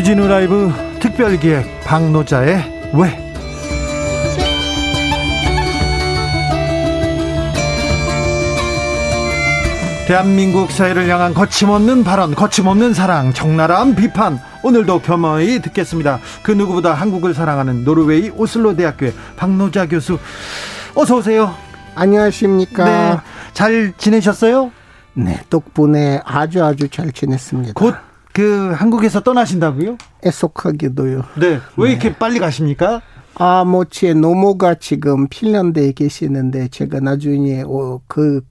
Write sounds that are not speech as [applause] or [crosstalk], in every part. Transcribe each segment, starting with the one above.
주진우 라이브 특별기획 박노자의 왜 대한민국 사회를 향한 거침없는 발언, 거침없는 사랑, 적나라한 비판. 오늘도 겸허히 듣겠습니다. 그 누구보다 한국을 사랑하는 노르웨이 오슬로 대학교의 박노자 교수. 어서 오세요. 안녕하십니까. 네, 잘 지내셨어요? 네, 덕분에 아주 아주 잘 지냈습니다. 곧 그 한국에서 떠나신다고요? 애석하게도요. 네. 왜 이렇게 네. 빨리 가십니까? 아, 뭐, 제 노모가 지금 핀란드에 계시는데, 제가 나중에, 어, 그,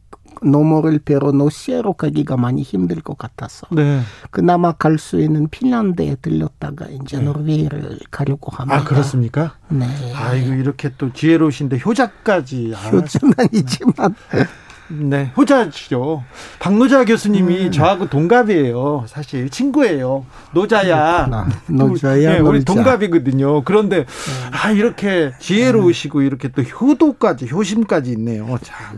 노모를 뵈러 노시에로 가기가 많이 힘들 것 같아서. 네. 그나마 갈 수 있는 핀란드에 들렸다가 이제 네. 노르웨이를 가려고 합니다. 아, 그렇습니까? 네. 아이고, 이렇게 또 지혜로우신데 효자까지. 효자는 아니지만. [laughs] 네, 효자시죠. 박노자 교수님이 음. 저하고 동갑이에요. 사실 친구예요. 노자야. 노자야. 네, 우리 동갑이거든요. 그런데 네. 아 이렇게 지혜로우시고 이렇게 또 효도까지 효심까지 있네요. 자.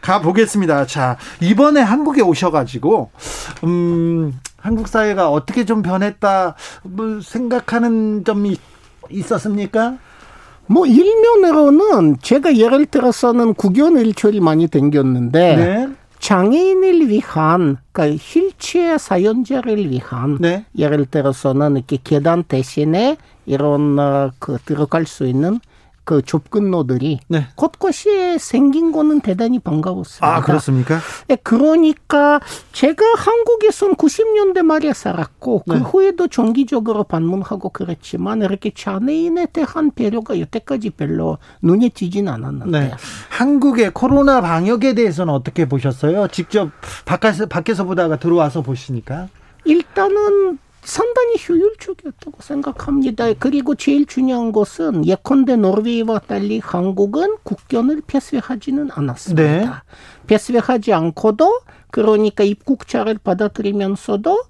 가 보겠습니다. 자, 이번에 한국에 오셔 가지고 음, 한국 사회가 어떻게 좀 변했다 뭐 생각하는 점이 있었습니까? 뭐 일면으로는 제가 예를 들어서는 국연 일출이 많이 댕겼는데 네. 장애인을 위한 그러니까 휠체어 사연자를 위한 네. 예를 들어서는 이렇게 계단 대신에 이런 어, 그 들어갈 수 있는 그 접근로들이 네. 곳곳이 생긴 거는 대단히 반가웠습니다. 아, 그렇습니까? 네, 그러니까 제가 한국에선 90년대 말에 살았고 그 네. 그 후에도 정기적으로 방문하고 그랬지만 이렇게 장애인에 대한 배려가 여태까지 별로 눈에 띄진 않았는데. 네. 한국의 코로나 방역에 대해서는 어떻게 보셨어요? 직접 밖에서 밖에서 보다가 들어와서 보시니까? 일단은 상당히 효율적이었다고 생각합니다. 그리고 제일 중요한 것은 예컨대 노르웨이와 달리 한국은 국경을 폐쇄하지는 않았습니다. 네. 폐쇄하지 않고도 그러니까 입국자를 받아들이면서도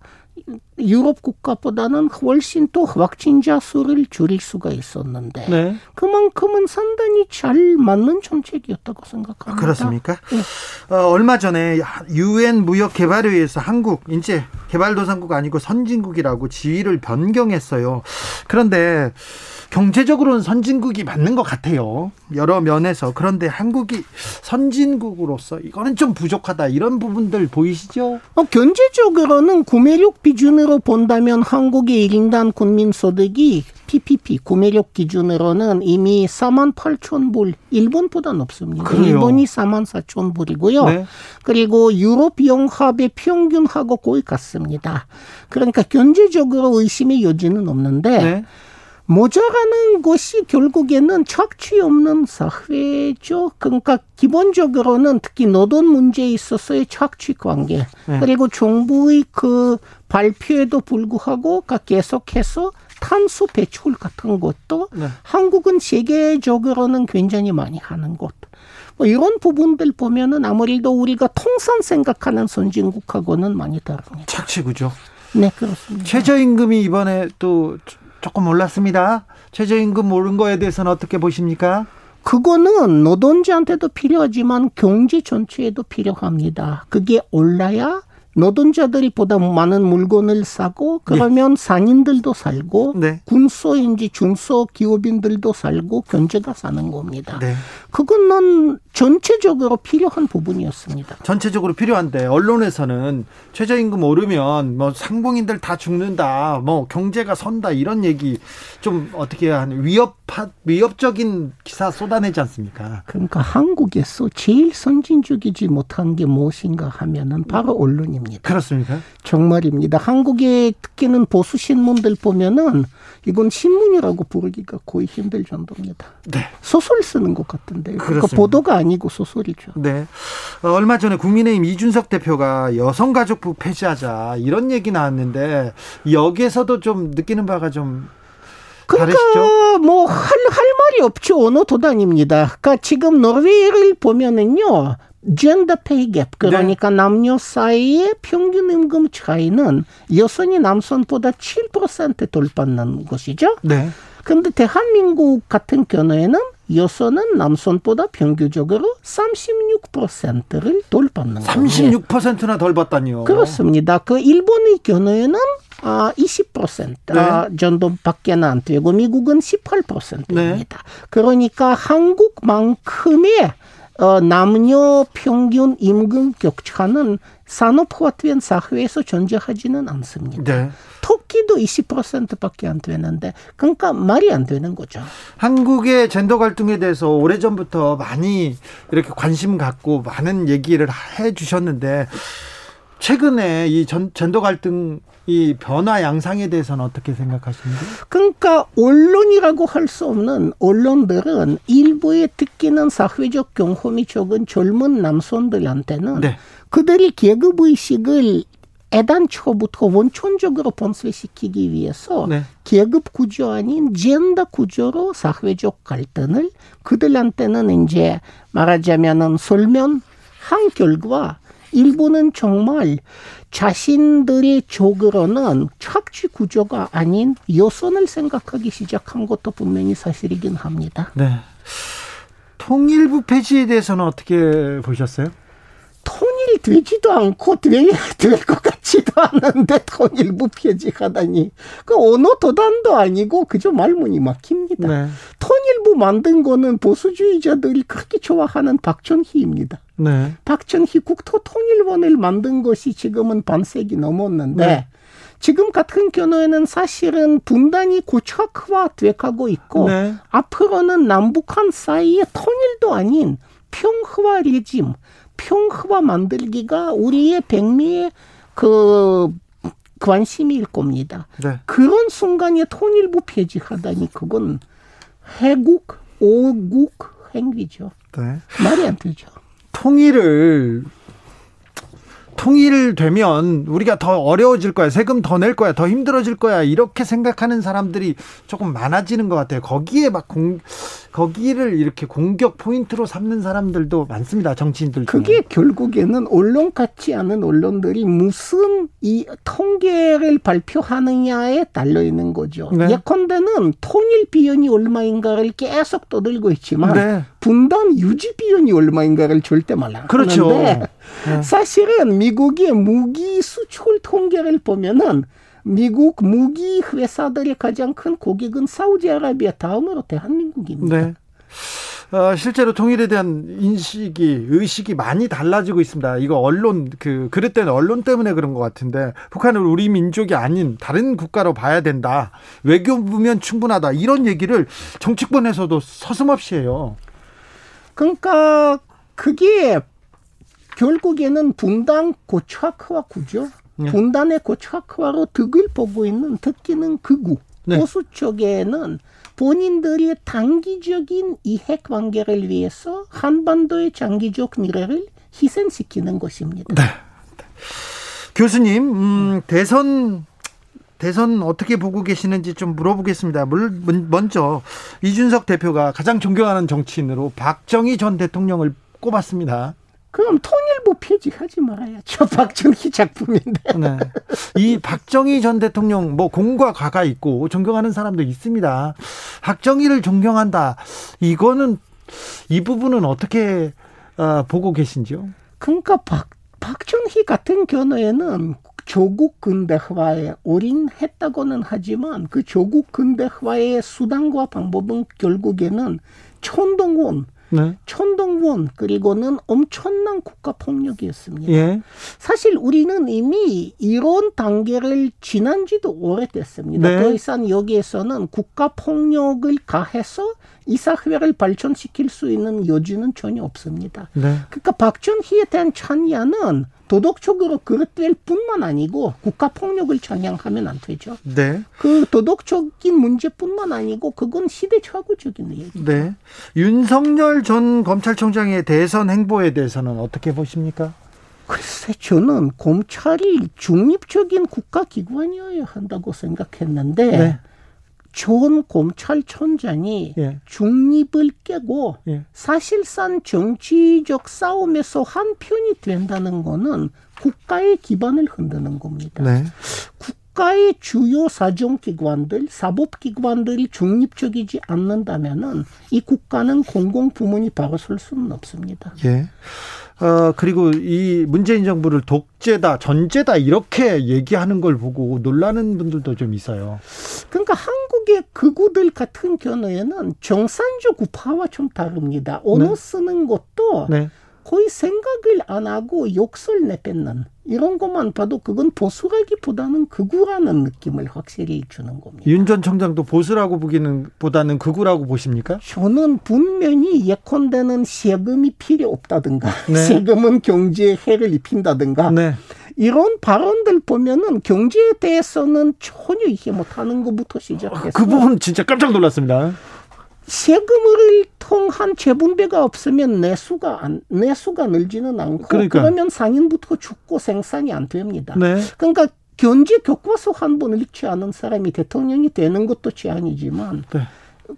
유럽 국가보다는 훨씬 더 확진자 수를 줄일 수가 있었는데 네. 그만큼은 상당히 잘 맞는 정책이었다고 생각합니다. 그렇습니까? 네. 어, 얼마 전에 유엔 무역 개발회의에서 한국 이제 개발도상국 아니고 선진국이라고 지위를 변경했어요. 그런데 경제적으로는 선진국이 맞는 것 같아요. 여러 면에서. 그런데 한국이 선진국으로서 이거는 좀 부족하다. 이런 부분들 보이시죠? 어, 경제적으로는 구매력 비준으로 본다면 한국의 1인당 국민소득이 PPP 구매력 기준으로는 이미 4만 8천 불, 일본보다 높습니다. 그래요. 일본이 4만 4천 불이고요. 네. 그리고 유럽 영합의 평균하고 거의 같습니다. 그러니까 경제적으로 의심의 여지는 없는데 네. 모자라는 것이 결국에는 착취 없는 사회죠. 그러니까 기본적으로는 특히 노동 문제에 있어서의 착취 관계 네. 그리고 정부의 그 발표에도 불구하고 계속해서 탄소 배출 같은 것도 네. 한국은 세계적으로는 굉장히 많이 하는 것. 뭐 이런 부분들 보면은 아무래도 우리가 통상 생각하는 선진국하고는 많이 다릅니다. 착취구죠. 네, 그렇습니다. 최저임금이 이번에 또 조금 올랐습니다. 최저임금 오른 거에 대해서는 어떻게 보십니까? 그거는 노동자한테도 필요하지만 경제 전체에도 필요합니다. 그게 올라야 노동자들이 보다 많은 물건을 사고 그러면 네. 상인들도 살고 네. 군소인지 중소 기업인들도 살고 경제가 사는 겁니다. 네. 그거는 전체적으로 필요한 부분이었습니다. 전체적으로 필요한데 언론에서는 최저임금 오르면 뭐 상봉인들 다 죽는다, 뭐 경제가 선다 이런 얘기 좀 어떻게 한 위협 위협적인 기사 쏟아내지 않습니까? 그러니까 한국에서 제일 선진적이지 못한 게 무엇인가 하면은 바로 언론입니다. 없습니다. 그렇습니까? 정말입니다. 한국의 특히는 보수 신문들 보면은 이건 신문이라고 부르기가 거의 힘들 정도입니다. 네. 소설 쓰는 것 같은데 그렇습니다. 보도가 아니고 소설이죠. 네. 어, 얼마 전에 국민의힘 이준석 대표가 여성가족부 폐지하자 이런 얘기 나왔는데 여기에서도 좀 느끼는 바가 좀? 그러니까 뭐할할 말이 없죠. 어느 도단입니다. 그러니까 지금 노르웨이를 보면은요. 젠더 페이 갭 그러니까 남녀 사이의 평균 임금 차이는 여성이 남성보다 7% 돌파하는 것이죠. 네. 근데 대한민국 같은 경우에는 여성은 남성보다 평균적으로 36%를 돌파하는 거예요. 36%나 덜 받다니요. 그렇습니다. 그 일본의 경우에는 아, 20% 네. 아, 정도밖에는 안 되고 미국은 18%입니다. 네. 그러니까 한국만큼의 어, 남녀 평균 임금 격차는 산업화된 사회에서 존재하지는 않습니다. 네. 터키도 20%밖에 안 되는데 그러니까 말이 안 되는 거죠. 한국의 젠더 갈등에 대해서 오래전부터 많이 이렇게 관심 갖고 많은 얘기를 해 주셨는데 최근에 이 전, 젠더 갈등 이 변화 양상에 대해서는 어떻게 생각하십니까? 그러니까 언론이라고 할 수 없는 언론들은 일부의 특히는 사회적 경험이 적은 젊은 남성들한테는 네. 그들이 계급 의식을 애단초부터 원천적으로 본세시키기 위해서 네. 계급 구조 아닌 젠더 구조로 사회적 갈등을 그들한테는 이제 말하자면은 설명한 결과 일부는 정말 자신들의 쪽으로는 착취 구조가 아닌 여선을 생각하기 시작한 것도 분명히 사실이긴 합니다. 네. 통일부 폐지에 대해서는 어떻게 보셨어요? 통일되지도 않고 될것 같지도 않은데 통일부 폐지하다니 그 어느 도단도 아니고 그저 말문이 막힙니다. 네. 통일부 만든 거는 보수주의자들이 그렇게 좋아하는 박정희입니다. 네. 박정희 국토 통일원을 만든 것이 지금은 반세기 넘었는데 네. 지금 같은 경우에는 사실은 분단이 고착화 돼가고 있고 네. 앞으로는 남북한 사이의 통일도 아닌 평화와 레짐, 평화와 만들기가 우리의 백미의 그 관심일 겁니다. 네. 그런 순간에 통일부 폐지하다니 그건 해국 오국 행위죠. 네. 말이 안 되죠. 통일을 통일되면 우리가 더 어려워질 거야. 세금 더 낼 거야. 더 힘들어질 거야. 이렇게 생각하는 사람들이 조금 많아지는 것 같아요. 거기에 막 공, 거기를 이렇게 공격 포인트로 삼는 사람들도 많습니다. 정치인들 중에. 그게 결국에는 언론 같지 않은 언론들이 무슨 이 통계를 발표하느냐에 달려 있는 거죠. 네. 예컨대는 통일 비용이 얼마인가를 계속 떠들고 있지만 네. 분단 유지 비용이 얼마인가를 절대 말안 그렇죠. 하는데 네. 사실은 미국의 무기 수출 통계를 보면은 미국 무기 회사들의 가장 큰 고객은 사우디아라비아 다음으로 대한민국입니다. 네. 어, 실제로 통일에 대한 인식이 의식이 많이 달라지고 있습니다. 이거 언론 그 그랬던 언론 때문에 그런 것 같은데 북한을 우리 민족이 아닌 다른 국가로 봐야 된다. 외교부면 충분하다. 이런 얘기를 정치권에서도 서슴없이 해요. 그러니까 그게 결국에는 분단 고착화 구조, 네. 분단의 고착화로 득을 보고 있는 특히는 극우 네. 보수 쪽에는 본인들의 단기적인 이해 관계를 위해서 한반도의 장기적 미래를 희생시키는 것입니다. 네. 교수님, 음, 대선 대선 어떻게 보고 계시는지 좀 물어보겠습니다. 먼저 이준석 대표가 가장 존경하는 정치인으로 박정희 전 대통령을 꼽았습니다. 그럼 통일부 폐지하지 말아야죠. [laughs] 박정희 작품인데. 네. 이 박정희 전 대통령 뭐 공과 과가 있고 존경하는 사람도 있습니다. 박정희를 존경한다. 이거는 이 부분은 어떻게 어, 보고 계신지요? 그러니까 박, 박정희 같은 경우에는 조국 근대화에 올인했다고는 하지만 그 조국 근대화의 수단과 방법은 결국에는 천동원, 네. 천동원 그리고는 엄청난 국가 폭력이었습니다. 예. 사실 우리는 이미 이런 단계를 지난 지도 오래됐습니다. 네. 더 이상 여기에서는 국가 폭력을 가해서 이 사회를 발전시킬 수 있는 여지는 전혀 없습니다. 네. 그러니까 박정희에 대한 찬야는 도덕적으로 그릇될 뿐만 아니고 국가 폭력을 찬양하면 안 되죠. 네. 그 도덕적인 문제뿐만 아니고 그건 시대착오적인 얘기. 네. 윤석열 전 검찰총장의 대선 행보에 대해서는 어떻게 보십니까? 글쎄 저는 검찰이 중립적인 국가기관이어야 한다고 생각했는데 네. 좋은 검찰총장이 예. 중립을 깨고 예. 사실상 정치적 싸움에서 한 편이 된다는 거는 국가의 기반을 흔드는 겁니다. 네. 국가의 주요 사정기관들, 사법기관들이 중립적이지 않는다면은 이 국가는 공공부문이 바로 설 수는 없습니다. 예. 어, 그리고 이 문재인 정부를 독재다, 전제다, 이렇게 얘기하는 걸 보고 놀라는 분들도 좀 있어요. 그러니까 한국의 극우들 같은 경우에는 정산적 우파와 좀 다릅니다. 언어 네. 쓰는 것도 네. 거의 생각을 안 하고 욕설 내뱉는 이런 것만 봐도 그건 보수라기보다는 극우라는 느낌을 확실히 주는 겁니다. 윤전 청장도 보수라고 보기는 보다는 극우라고 보십니까? 저는 분명히 예컨대는 세금이 필요 없다든가 네. [laughs] 세금은 경제에 해를 입힌다든가 네. 이런 발언들 보면은 경제에 대해서는 전혀 이해 못하는 것부터 시작해서 그 부분 진짜 깜짝 놀랐습니다. 세금을 통한 재분배가 없으면 내수가 안, 내수가 늘지는 않고 그러니까. 그러면 상인부터 죽고 생산이 안 됩니다. 네. 그러니까 경제 교과서 한 번 읽지 않은 사람이 대통령이 되는 것도 제한이지만 네.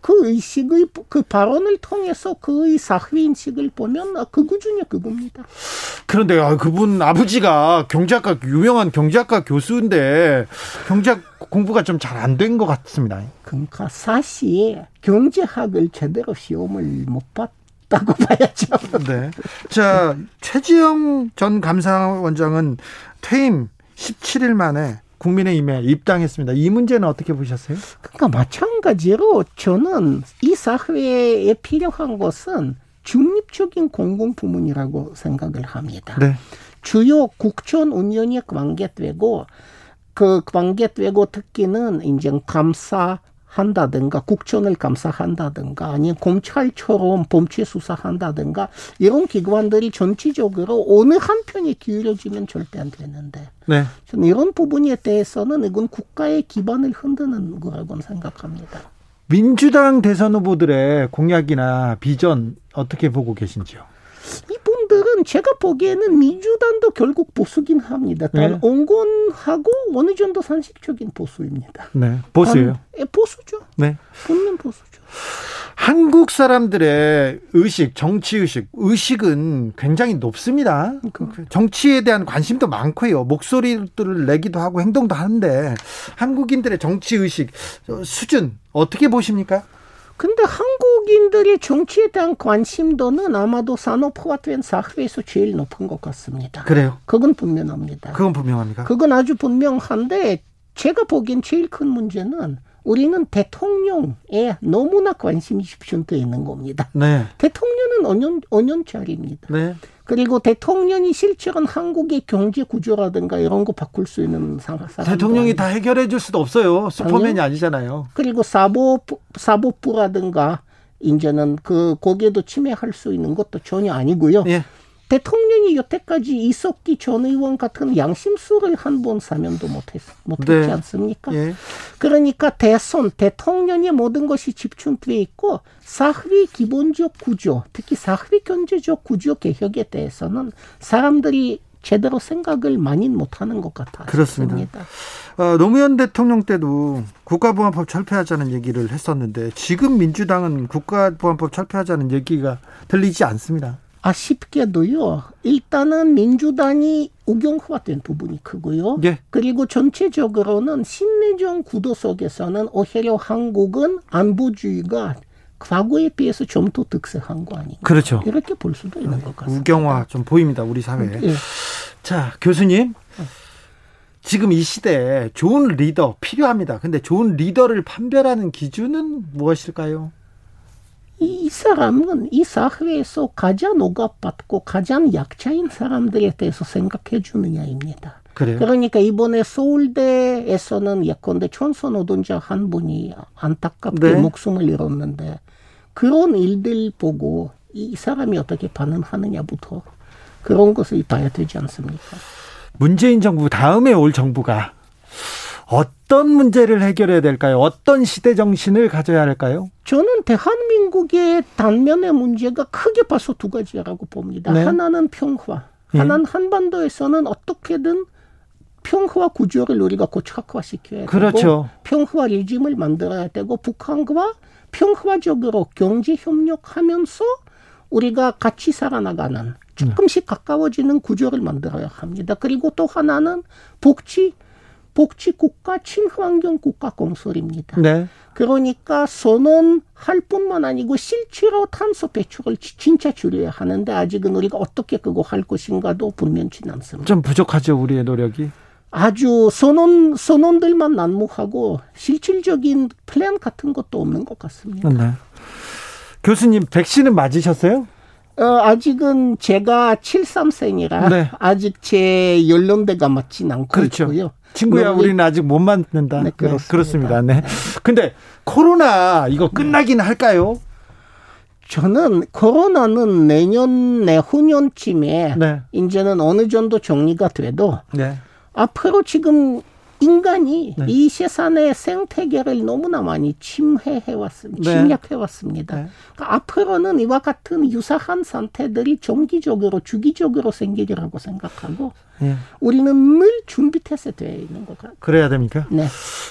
그 의식의 그 발언을 통해서 그의 사회 인식을 보면 아, 극우 중에 극우입니다. 그런데 아, 그분 아버지가 경제학과 유명한 경제학과 교수인데 경제학 공부가 좀 잘 안 된 것 같습니다. 그러니까 사실 경제학을 제대로 시험을 못 봤 다고 [laughs] 봐야죠. 네. 자, 최지영 전 감사원장은 퇴임 17일 만에 국민의힘에 입당했습니다. 이 문제는 어떻게 보셨어요? 그러니까 마찬가지로 저는 이 사회에 필요한 것은 중립적인 공공부문이라고 생각을 합니다. 네. 주요 국정 운영에 관계되고 그 관계되고 특기는 이제 감사 한다든가 국정을 감사한다든가 아니면 검찰처럼 범죄 수사한다든가 이런 기관들이 전체적으로 어느 한편에 기울여지면 절대 안 되는데 네. 저는 이런 부분에 대해서는 이건 국가의 기반을 흔드는 거라고 생각합니다. 민주당 대선 후보들의 공약이나 비전 어떻게 보고 계신지요? 이분들은 제가 보기에는 민주당도 결국 보수긴 합니다. 단 네. 온건하고 어느 정도 상식적인 보수입니다. 네. 보수예요. 단- 예, 보수죠. 네. 분명 보수죠. 한국 사람들의 의식, 정치 의식, 의식은 굉장히 높습니다. 정치에 대한 관심도 많고요. 목소리를 내기도 하고 행동도 하는데 한국인들의 정치 의식 어, 수준 어떻게 보십니까? 근데 한국인들의 정치에 대한 관심도는 아마도 산업화된 사회에서 제일 높은 것 같습니다. 그래요. 그건 분명합니다. 그건 분명합니까? 그건 아주 분명한데 제가 보기엔 제일 큰 문제는 우리는 대통령에 너무나 관심이 집중되어 있는 겁니다. 네. 대통령은 5년, 5년짜리입니다. 네. 그리고 대통령이 실제로는 한국의 경제 구조라든가 이런 거 바꿀 수 있는 상- 사람 대통령이 다 해결해 줄 수도 없어요. 슈퍼맨이 아니잖아요. 그리고 사법 사법부라든가 이제는 그 거기에도 침해할 수 있는 것도 전혀 아니고요. 예. 대통령이 여태까지 이석기 전 의원 같은 양심수를 한 번 사면도 못했, 못했지 네. 않습니까? 예. 그러니까 대선, 대통령의 모든 것이 집중돼 있고 사회 기본적 구조, 특히 사회 경제적 구조 개혁에 대해서는 사람들이 제대로 생각을 많이 못하는 것 같아요. 그렇습니다. 어, 노무현 대통령 때도 국가보안법 철폐하자는 얘기를 했었는데 지금 민주당은 국가보안법 철폐하자는 얘기가 들리지 않습니다. 아쉽게도요. 일단은 민주당이 우경화된 부분이 크고요. 예. 그리고 전체적으로는 신내정 구도 속에서는 오히려 한국은 안보주의가 과거에 비해서 좀 더 득세한 거 아닌가. 그렇죠. 이렇게 볼 수도 있는 것 같습니다. 우경화 좀 보입니다. 우리 사회에. 예. 자, 교수님. 지금 이 시대에 좋은 리더 필요합니다. 근데 좋은 리더를 판별하는 기준은 무엇일까요? 이, 이 사람은 이 사회에서 가장 억압받고 가장 약자인 사람들에 대해서 생각해 주느냐입니다. 그래요. 그러니까 이번에 서울대에서는 예컨대 천선 노동자 한 분이 안타깝게 네. 목숨을 잃었는데 그런 일들 보고 이 사람이 어떻게 반응하느냐부터 그런 것을 봐야 되지 않습니까? 문재인 정부 다음에 올 정부가 어떤 문제를 해결해야 될까요? 어떤 시대 정신을 가져야 할까요? 저는 대한민국의 단면의 문제가 크게 봐서 두 가지라고 봅니다. 네. 하나는 평화. 예. 하나는 한반도에서는 어떻게든 평화 구조를 우리가 고착화시켜야 되고 그렇죠. 평화 레짐을 만들어야 되고 북한과 평화적으로 경제 협력하면서 우리가 같이 살아나가는 조금씩 가까워지는 구조를 만들어야 합니다. 그리고 또 하나는 복지 복지 국가 친환경 국가 건설입니다. 네. 그러니까 선언할 뿐만 아니고 실제로 탄소 배출을 지- 진짜 줄여야 하는데 아직은 우리가 어떻게 그거 할 것인가도 분명치 않습니다. 좀 부족하죠, 우리의 노력이. 아주 선언 선언들만 난무하고 실질적인 플랜 같은 것도 없는 것 같습니다. 네. 교수님, 백신은 맞으셨어요? 어, 아직은 제가 73생이라 네. 아직 제 연령대가 맞진 않고 그렇죠. 있고요. 친구야, 너무 우리는 아직 못 맞는다. 네, 그렇습니다. 그렇습니다. 네. 근데 코로나 이거 끝나긴 할까요? 저는 코로나는 내년 내후년쯤에 네. 이제는 어느 정도 정리가 돼도 네. 앞으로 지금 인간이 네. 이 세상의 생태계를 너무나 많이 침해해 왔습니다. 네. 침략해 왔습니다. 네. 그러니까 앞으로는 이와 같은 유사한 상태들이 정기적으로 주기적으로 생기리라고 생각하고 예. 우리는 늘 준비태세 되어 있는 것 같아요. 그래야 됩니까? 네.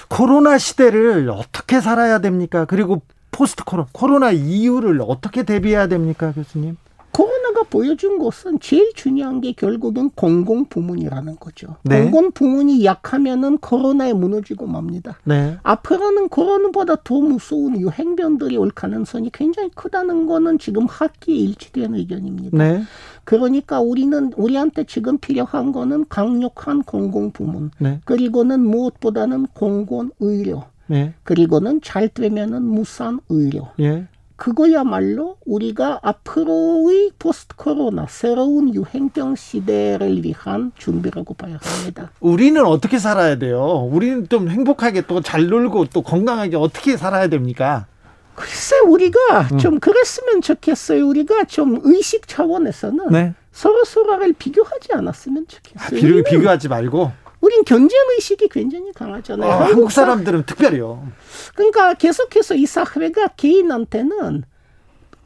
코로나 시대를 어떻게 살아야 됩니까? 그리고 포스트 코로나, 코로나 이후를 어떻게 대비해야 됩니까, 교수님? 코로나 가 보여준 것은 제일 중요한 게 결국은 공공 부문이라는 거죠. 네. 공공 부문이 약하면은 코로나에 무너지고 맙니다. 네. 앞으로는 코로나보다 더 무서운 유행병들이 올 가능성이 굉장히 크다는 거는 지금 학계에 일치된 의견입니다. 네. 그러니까 우리는 우리한테 지금 필요한 거는 강력한 공공 부문 네. 그리고는 무엇보다는 공공 의료 네. 그리고는 잘 되면은 무상 의료 예. 그거야말로 우리가 앞으로의 포스트 코로나 새로운 유행병 시대를 위한 준비라고 봐야 합니다. 우리는 어떻게 살아야 돼요? 우리는 좀 행복하게 또 잘 놀고 또 건강하게 어떻게 살아야 됩니까? 글쎄 우리가 좀 그랬으면 좋겠어요. 우리가 좀 의식 차원에서는 네. 서로 서로를 비교하지 않았으면 아, 좋겠어요. 비교, 우리는- 비교하지 말고. 우린 견제 의식이 굉장히 강하잖아요. 어, 한국 한국 사- 사람들은 특별히요. 그러니까 계속해서 이 사회가 개인한테는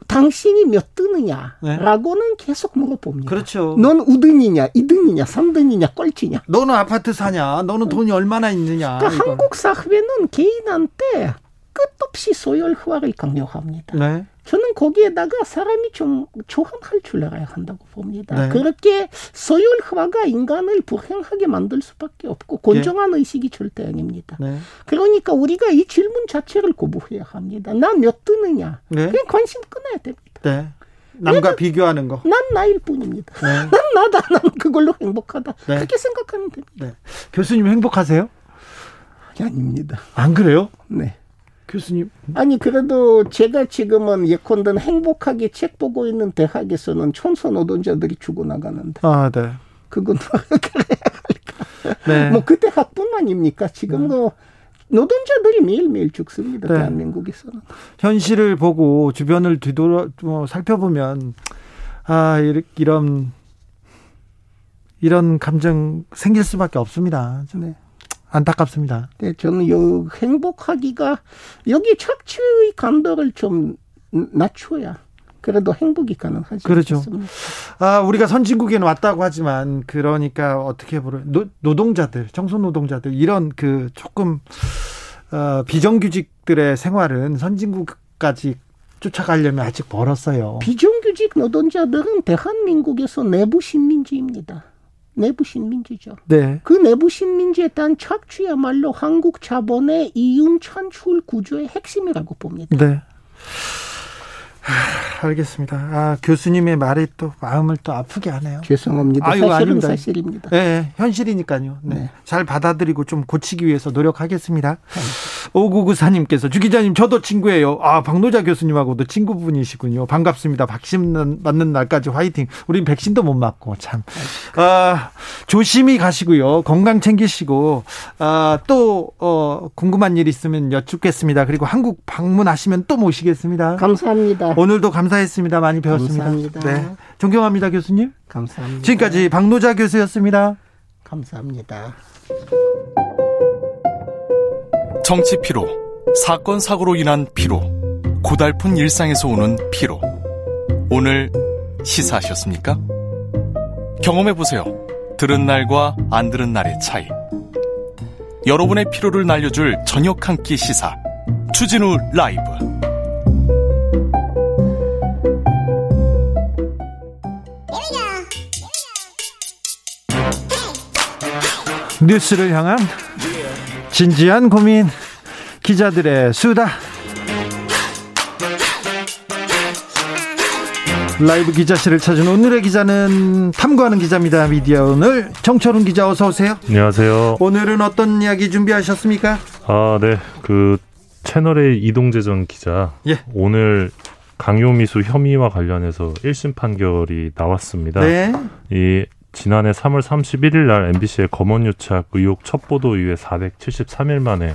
당신이 몇 등이냐라고는 계속 물어봅니다. 그렇죠. 넌 우등이냐, 이등이냐, 삼등이냐, 꼴찌냐. 너는 아파트 사냐? 너는 돈이 얼마나 있느냐? 그러니까. 한국 사회는 개인한테 끝없이 소열화를 강요합니다. 네. 저는 거기에다가 사람이 좀 조합할 줄 알아야 한다고 봅니다. 네. 그렇게 소열화가 인간을 불행하게 만들 수밖에 없고 건정한 의식이 절대 아닙니다. 네. 그러니까 우리가 이 질문 자체를 거부해야 합니다. 나몇 뜨느냐? 네. 그냥 관심 끊어야 됩니다. 네. 남과 비교하는 거. 난 나일 뿐입니다. 네. [laughs] 난 나다. 난 그걸로 행복하다. 네. 그렇게 생각하면 됩니다. 네. 교수님 행복하세요? 아닙니다. 안 그래요? 네. 교수님. 아니 그래도 제가 지금은 예컨대 행복하게 책 보고 있는 대학에서는 청소 노동자들이 죽어나가는데 아, 네. 그건 [laughs] 그래야 할까? 네. 뭐그 대학뿐만입니까? 지금 도 노동자들이 매일매일 죽습니다. 네. 대한민국에서는. 현실을 보고 주변을 뒤돌아 뭐 살펴보면 아 이런 이런 감정 생길 수밖에 없습니다. 좀 네. 안타깝습니다. 네, 저는 요 행복하기가 여기 착취의 감도를 좀 낮춰야 그래도 행복이 가능하지 그렇죠. 않겠습니까? 아 우리가 선진국에는 왔다고 하지만 그러니까 어떻게 노, 노동자들 청소 노동자들 이런 그 조금 어, 비정규직들의 생활은 선진국까지 쫓아가려면 아직 멀었어요. 비정규직 노동자들은 대한민국에서 내부 식민지입니다. 내부 식민지죠. 네. 그 내부 식민지에 대한 착취야말로 한국 자본의 이윤 창출 구조의 핵심이라고 봅니다. 네. 하, 알겠습니다. 아, 교수님의 말이 또 마음을 또 아프게 하네요. 죄송합니다. 아이고, 사실은 아닙니다. 사실입니다. 네, 현실이니까요. 네. 네. 잘 받아들이고 좀 고치기 위해서 노력하겠습니다. 오구구사님께서 주 기자님 저도 친구예요. 아 박노자 교수님하고도 친구분이시군요. 반갑습니다. 백신 맞는 날까지 화이팅. 우린 백신도 못 맞고 참. 아 조심히 가시고요. 건강 챙기시고 아, 또 어, 궁금한 일 있으면 여쭙겠습니다. 그리고 한국 방문하시면 또 모시겠습니다. 감사합니다. [laughs] 오늘도 감사했습니다. 많이 배웠습니다. 감사합니다. 네. 존경합니다, 교수님. 감사합니다. 지금까지 박노자 교수였습니다. 감사합니다. 정치 피로, 사건 사고로 인한 피로, 고달픈 일상에서 오는 피로. 오늘 시사하셨습니까? 경험해 보세요. 들은 날과 안 들은 날의 차이. 여러분의 피로를 날려줄 저녁 한 끼 시사. 추진우 라이브. 뉴스를 향한 진지한 고민 기자들의 수다 라이브 기자실을 찾은 오늘의 기자는 탐구하는 기자입니다 미디어 오늘 정철훈 기자 어서 오세요 안녕하세요. 오늘은 어떤 이야기 준비하셨습니까 아, 네. 그 채널의 이동재 전 기자. 예. 오늘 강요미수 혐의와 관련해서 1심 판결이 나왔습니다. 네 이 지난해 3월 31일 날 MBC의 검언 유착 의혹 첫 보도 이후에 473일 만에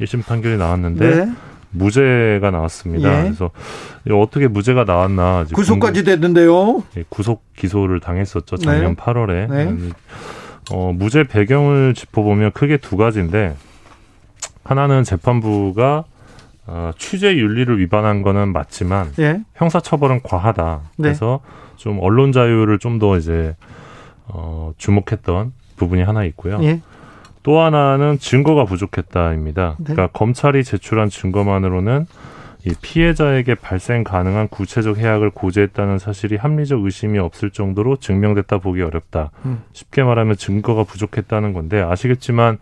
1심 판결이 나왔는데 네. 무죄가 나왔습니다. 예. 그래서 어떻게 무죄가 나왔나 구속까지 됐는데요 궁금- 예, 구속 기소를 당했었죠. 작년 네. 8월에. 네. 어, 무죄 배경을 짚어보면 크게 두 가지인데 하나는 재판부가 어, 취재 윤리를 위반한 거는 맞지만 예 형사처벌은 과하다. 네. 그래서 좀 언론 자유를 좀 더 이제 어, 주목했던 부분이 하나 있고요. 예. 또 하나는 증거가 부족했다입니다. 네. 그러니까 검찰이 제출한 증거만으로는 이 피해자에게 발생 가능한 구체적 해악을 고지했다는 사실이 합리적 의심이 없을 정도로 증명됐다 보기 어렵다. 음. 쉽게 말하면 증거가 부족했다는 건데 아시겠지만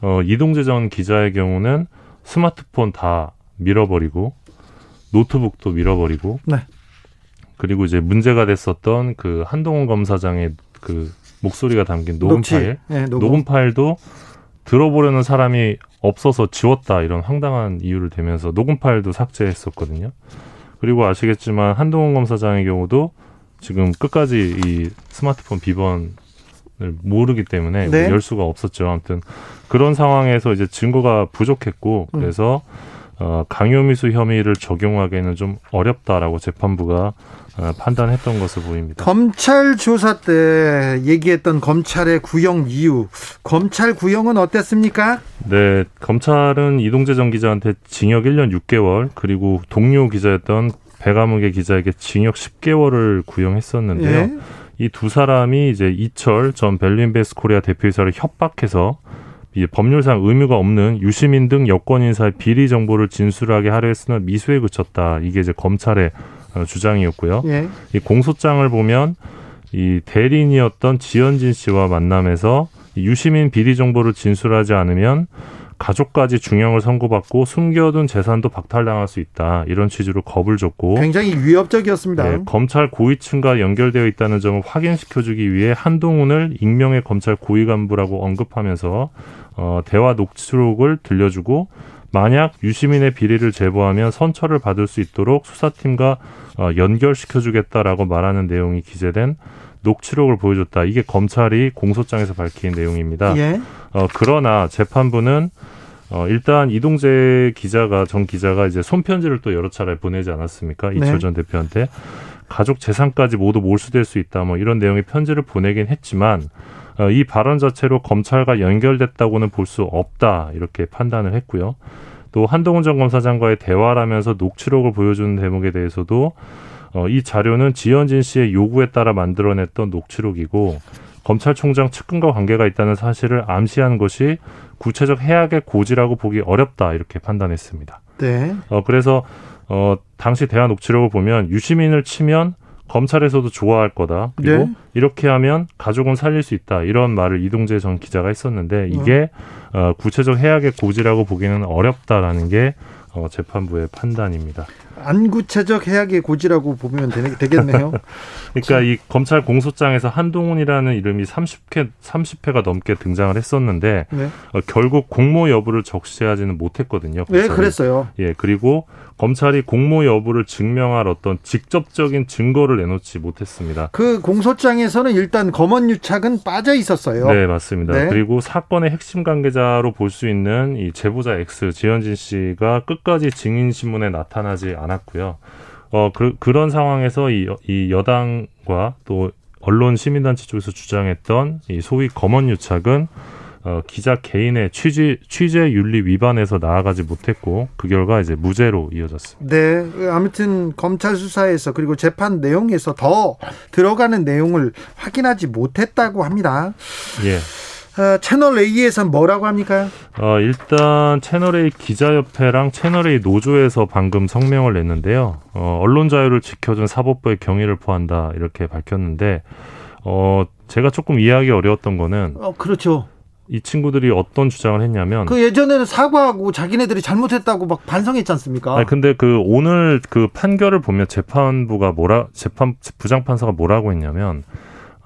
어, 이동재 전 기자의 경우는 스마트폰 다 밀어버리고 노트북도 밀어버리고 네. 그리고 이제 문제가 됐었던 그 한동훈 검사장의 그 목소리가 담긴 녹음 녹취. 파일 예, 녹음. 녹음 파일도 들어보려는 사람이 없어서 지웠다 이런 황당한 이유를 대면서 녹음 파일도 삭제했었거든요. 그리고 아시겠지만 한동훈 검사장의 경우도 지금 끝까지 이 스마트폰 비번을 모르기 때문에 네. 열 수가 없었죠. 아무튼 그런 상황에서 이제 증거가 부족했고 음. 그래서 어, 강요미수 혐의를 적용하기에는 좀 어렵다라고 재판부가 어, 판단했던 것으로 보입니다. 검찰 조사 때 얘기했던 검찰의 구형 이유 검찰 구형은 어땠습니까 네, 검찰은 이동재 전 기자한테 징역 1년 6개월 그리고 동료 기자였던 배가무개 기자에게 징역 10개월을 구형했었는데요. 예. 이두 사람이 이제 이철 전 벨린베스 코리아 대표이사를 협박해서 이 법률상 의무가 없는 유시민 등 여권 인사의 비리 정보를 진술하게 하려 했으나 미수에 그쳤다. 이게 이제 검찰의 어, 주장이었고요. 예. 이 공소장을 보면 이 대리인이었던 지현진 씨와 만남에서 이 유시민 비리 정보를 진술하지 않으면 가족까지 중형을 선고받고 숨겨둔 재산도 박탈당할 수 있다. 이런 취지로 겁을 줬고 굉장히 위협적이었습니다. 네, 검찰 고위층과 연결되어 있다는 점을 확인시켜주기 위해 한동훈을 익명의 검찰 고위 간부라고 언급하면서 어, 대화 녹취록을 들려주고 만약 유시민의 비리를 제보하면 선처를 받을 수 있도록 수사팀과 어, 연결시켜주겠다라고 말하는 내용이 기재된 녹취록을 보여줬다. 이게 검찰이 공소장에서 밝힌 내용입니다. 예. 어, 그러나 재판부는 어, 일단 이동재 기자가 전 기자가 이제 손편지를 또 여러 차례 보내지 않았습니까? 이철 네. 전 대표한테 가족 재산까지 모두 몰수될 수 있다. 뭐 이런 내용의 편지를 보내긴 했지만 어, 이 발언 자체로 검찰과 연결됐다고는 볼 수 없다 이렇게 판단을 했고요. 또 한동훈 전 검사장과의 대화를 하면서 녹취록을 보여주는 대목에 대해서도 어, 이 자료는 지현진 씨의 요구에 따라 만들어냈던 녹취록이고 검찰총장 측근과 관계가 있다는 사실을 암시한 것이 구체적 해악의 고지라고 보기 어렵다 이렇게 판단했습니다. 네. 어, 그래서 어, 당시 대화 녹취록을 보면 유시민을 치면 검찰에서도 좋아할 거다. 그리고 네. 이렇게 하면 가족은 살릴 수 있다. 이런 말을 이동재 전 기자가 했었는데 이게 어, 구체적 해악의 고지라고 보기는 어렵다라는 게 어, 재판부의 판단입니다. 안구체적 해악의 고지라고 보면 되겠네요. [laughs] 그러니까 이 검찰 공소장에서 한동훈이라는 이름이 30회 30회가 넘게 등장을 했었는데 네. 어, 결국 공모 여부를 적시하지는 못했거든요. 검찰이. 네, 그랬어요. 예, 그리고 검찰이 공모 여부를 증명할 어떤 직접적인 증거를 내놓지 못했습니다. 그 공소장에서는 일단 검언 유착은 빠져 있었어요. 네, 맞습니다. 네. 그리고 사건의 핵심 관계자로 볼 수 있는 이 제보자 X 지현진 씨가 끝까지 증인 신문에 나타나지 않았 고요. 어, 그, 그런 상황에서 이, 이 여당과 또 언론 시민단체 쪽에서 주장했던 이 소위 검언 유착은 어, 기자 개인의 취재 취재 윤리 위반에서 나아가지 못했고 그 결과 이제 무죄로 이어졌습니다. 네, 아무튼 검찰 수사에서 그리고 재판 내용에서 더 들어가는 내용을 확인하지 못했다고 합니다. 예. 어, 채널 A에선 뭐라고 합니까? 어, 일단 채널 A 기자협회랑 채널 A 노조에서 방금 성명을 냈는데요. 어, 언론 자유를 지켜준 사법부의 경위를 포한다 이렇게 밝혔는데 어, 제가 조금 이해하기 어려웠던 거는 어, 그렇죠. 이 친구들이 어떤 주장을 했냐면 그 예전에는 사과하고 자기네들이 잘못했다고 막 반성했지 않습니까? 아니 근데 그 오늘 그 판결을 보면 재판부가 뭐라 재판 부장 판사가 뭐라고 했냐면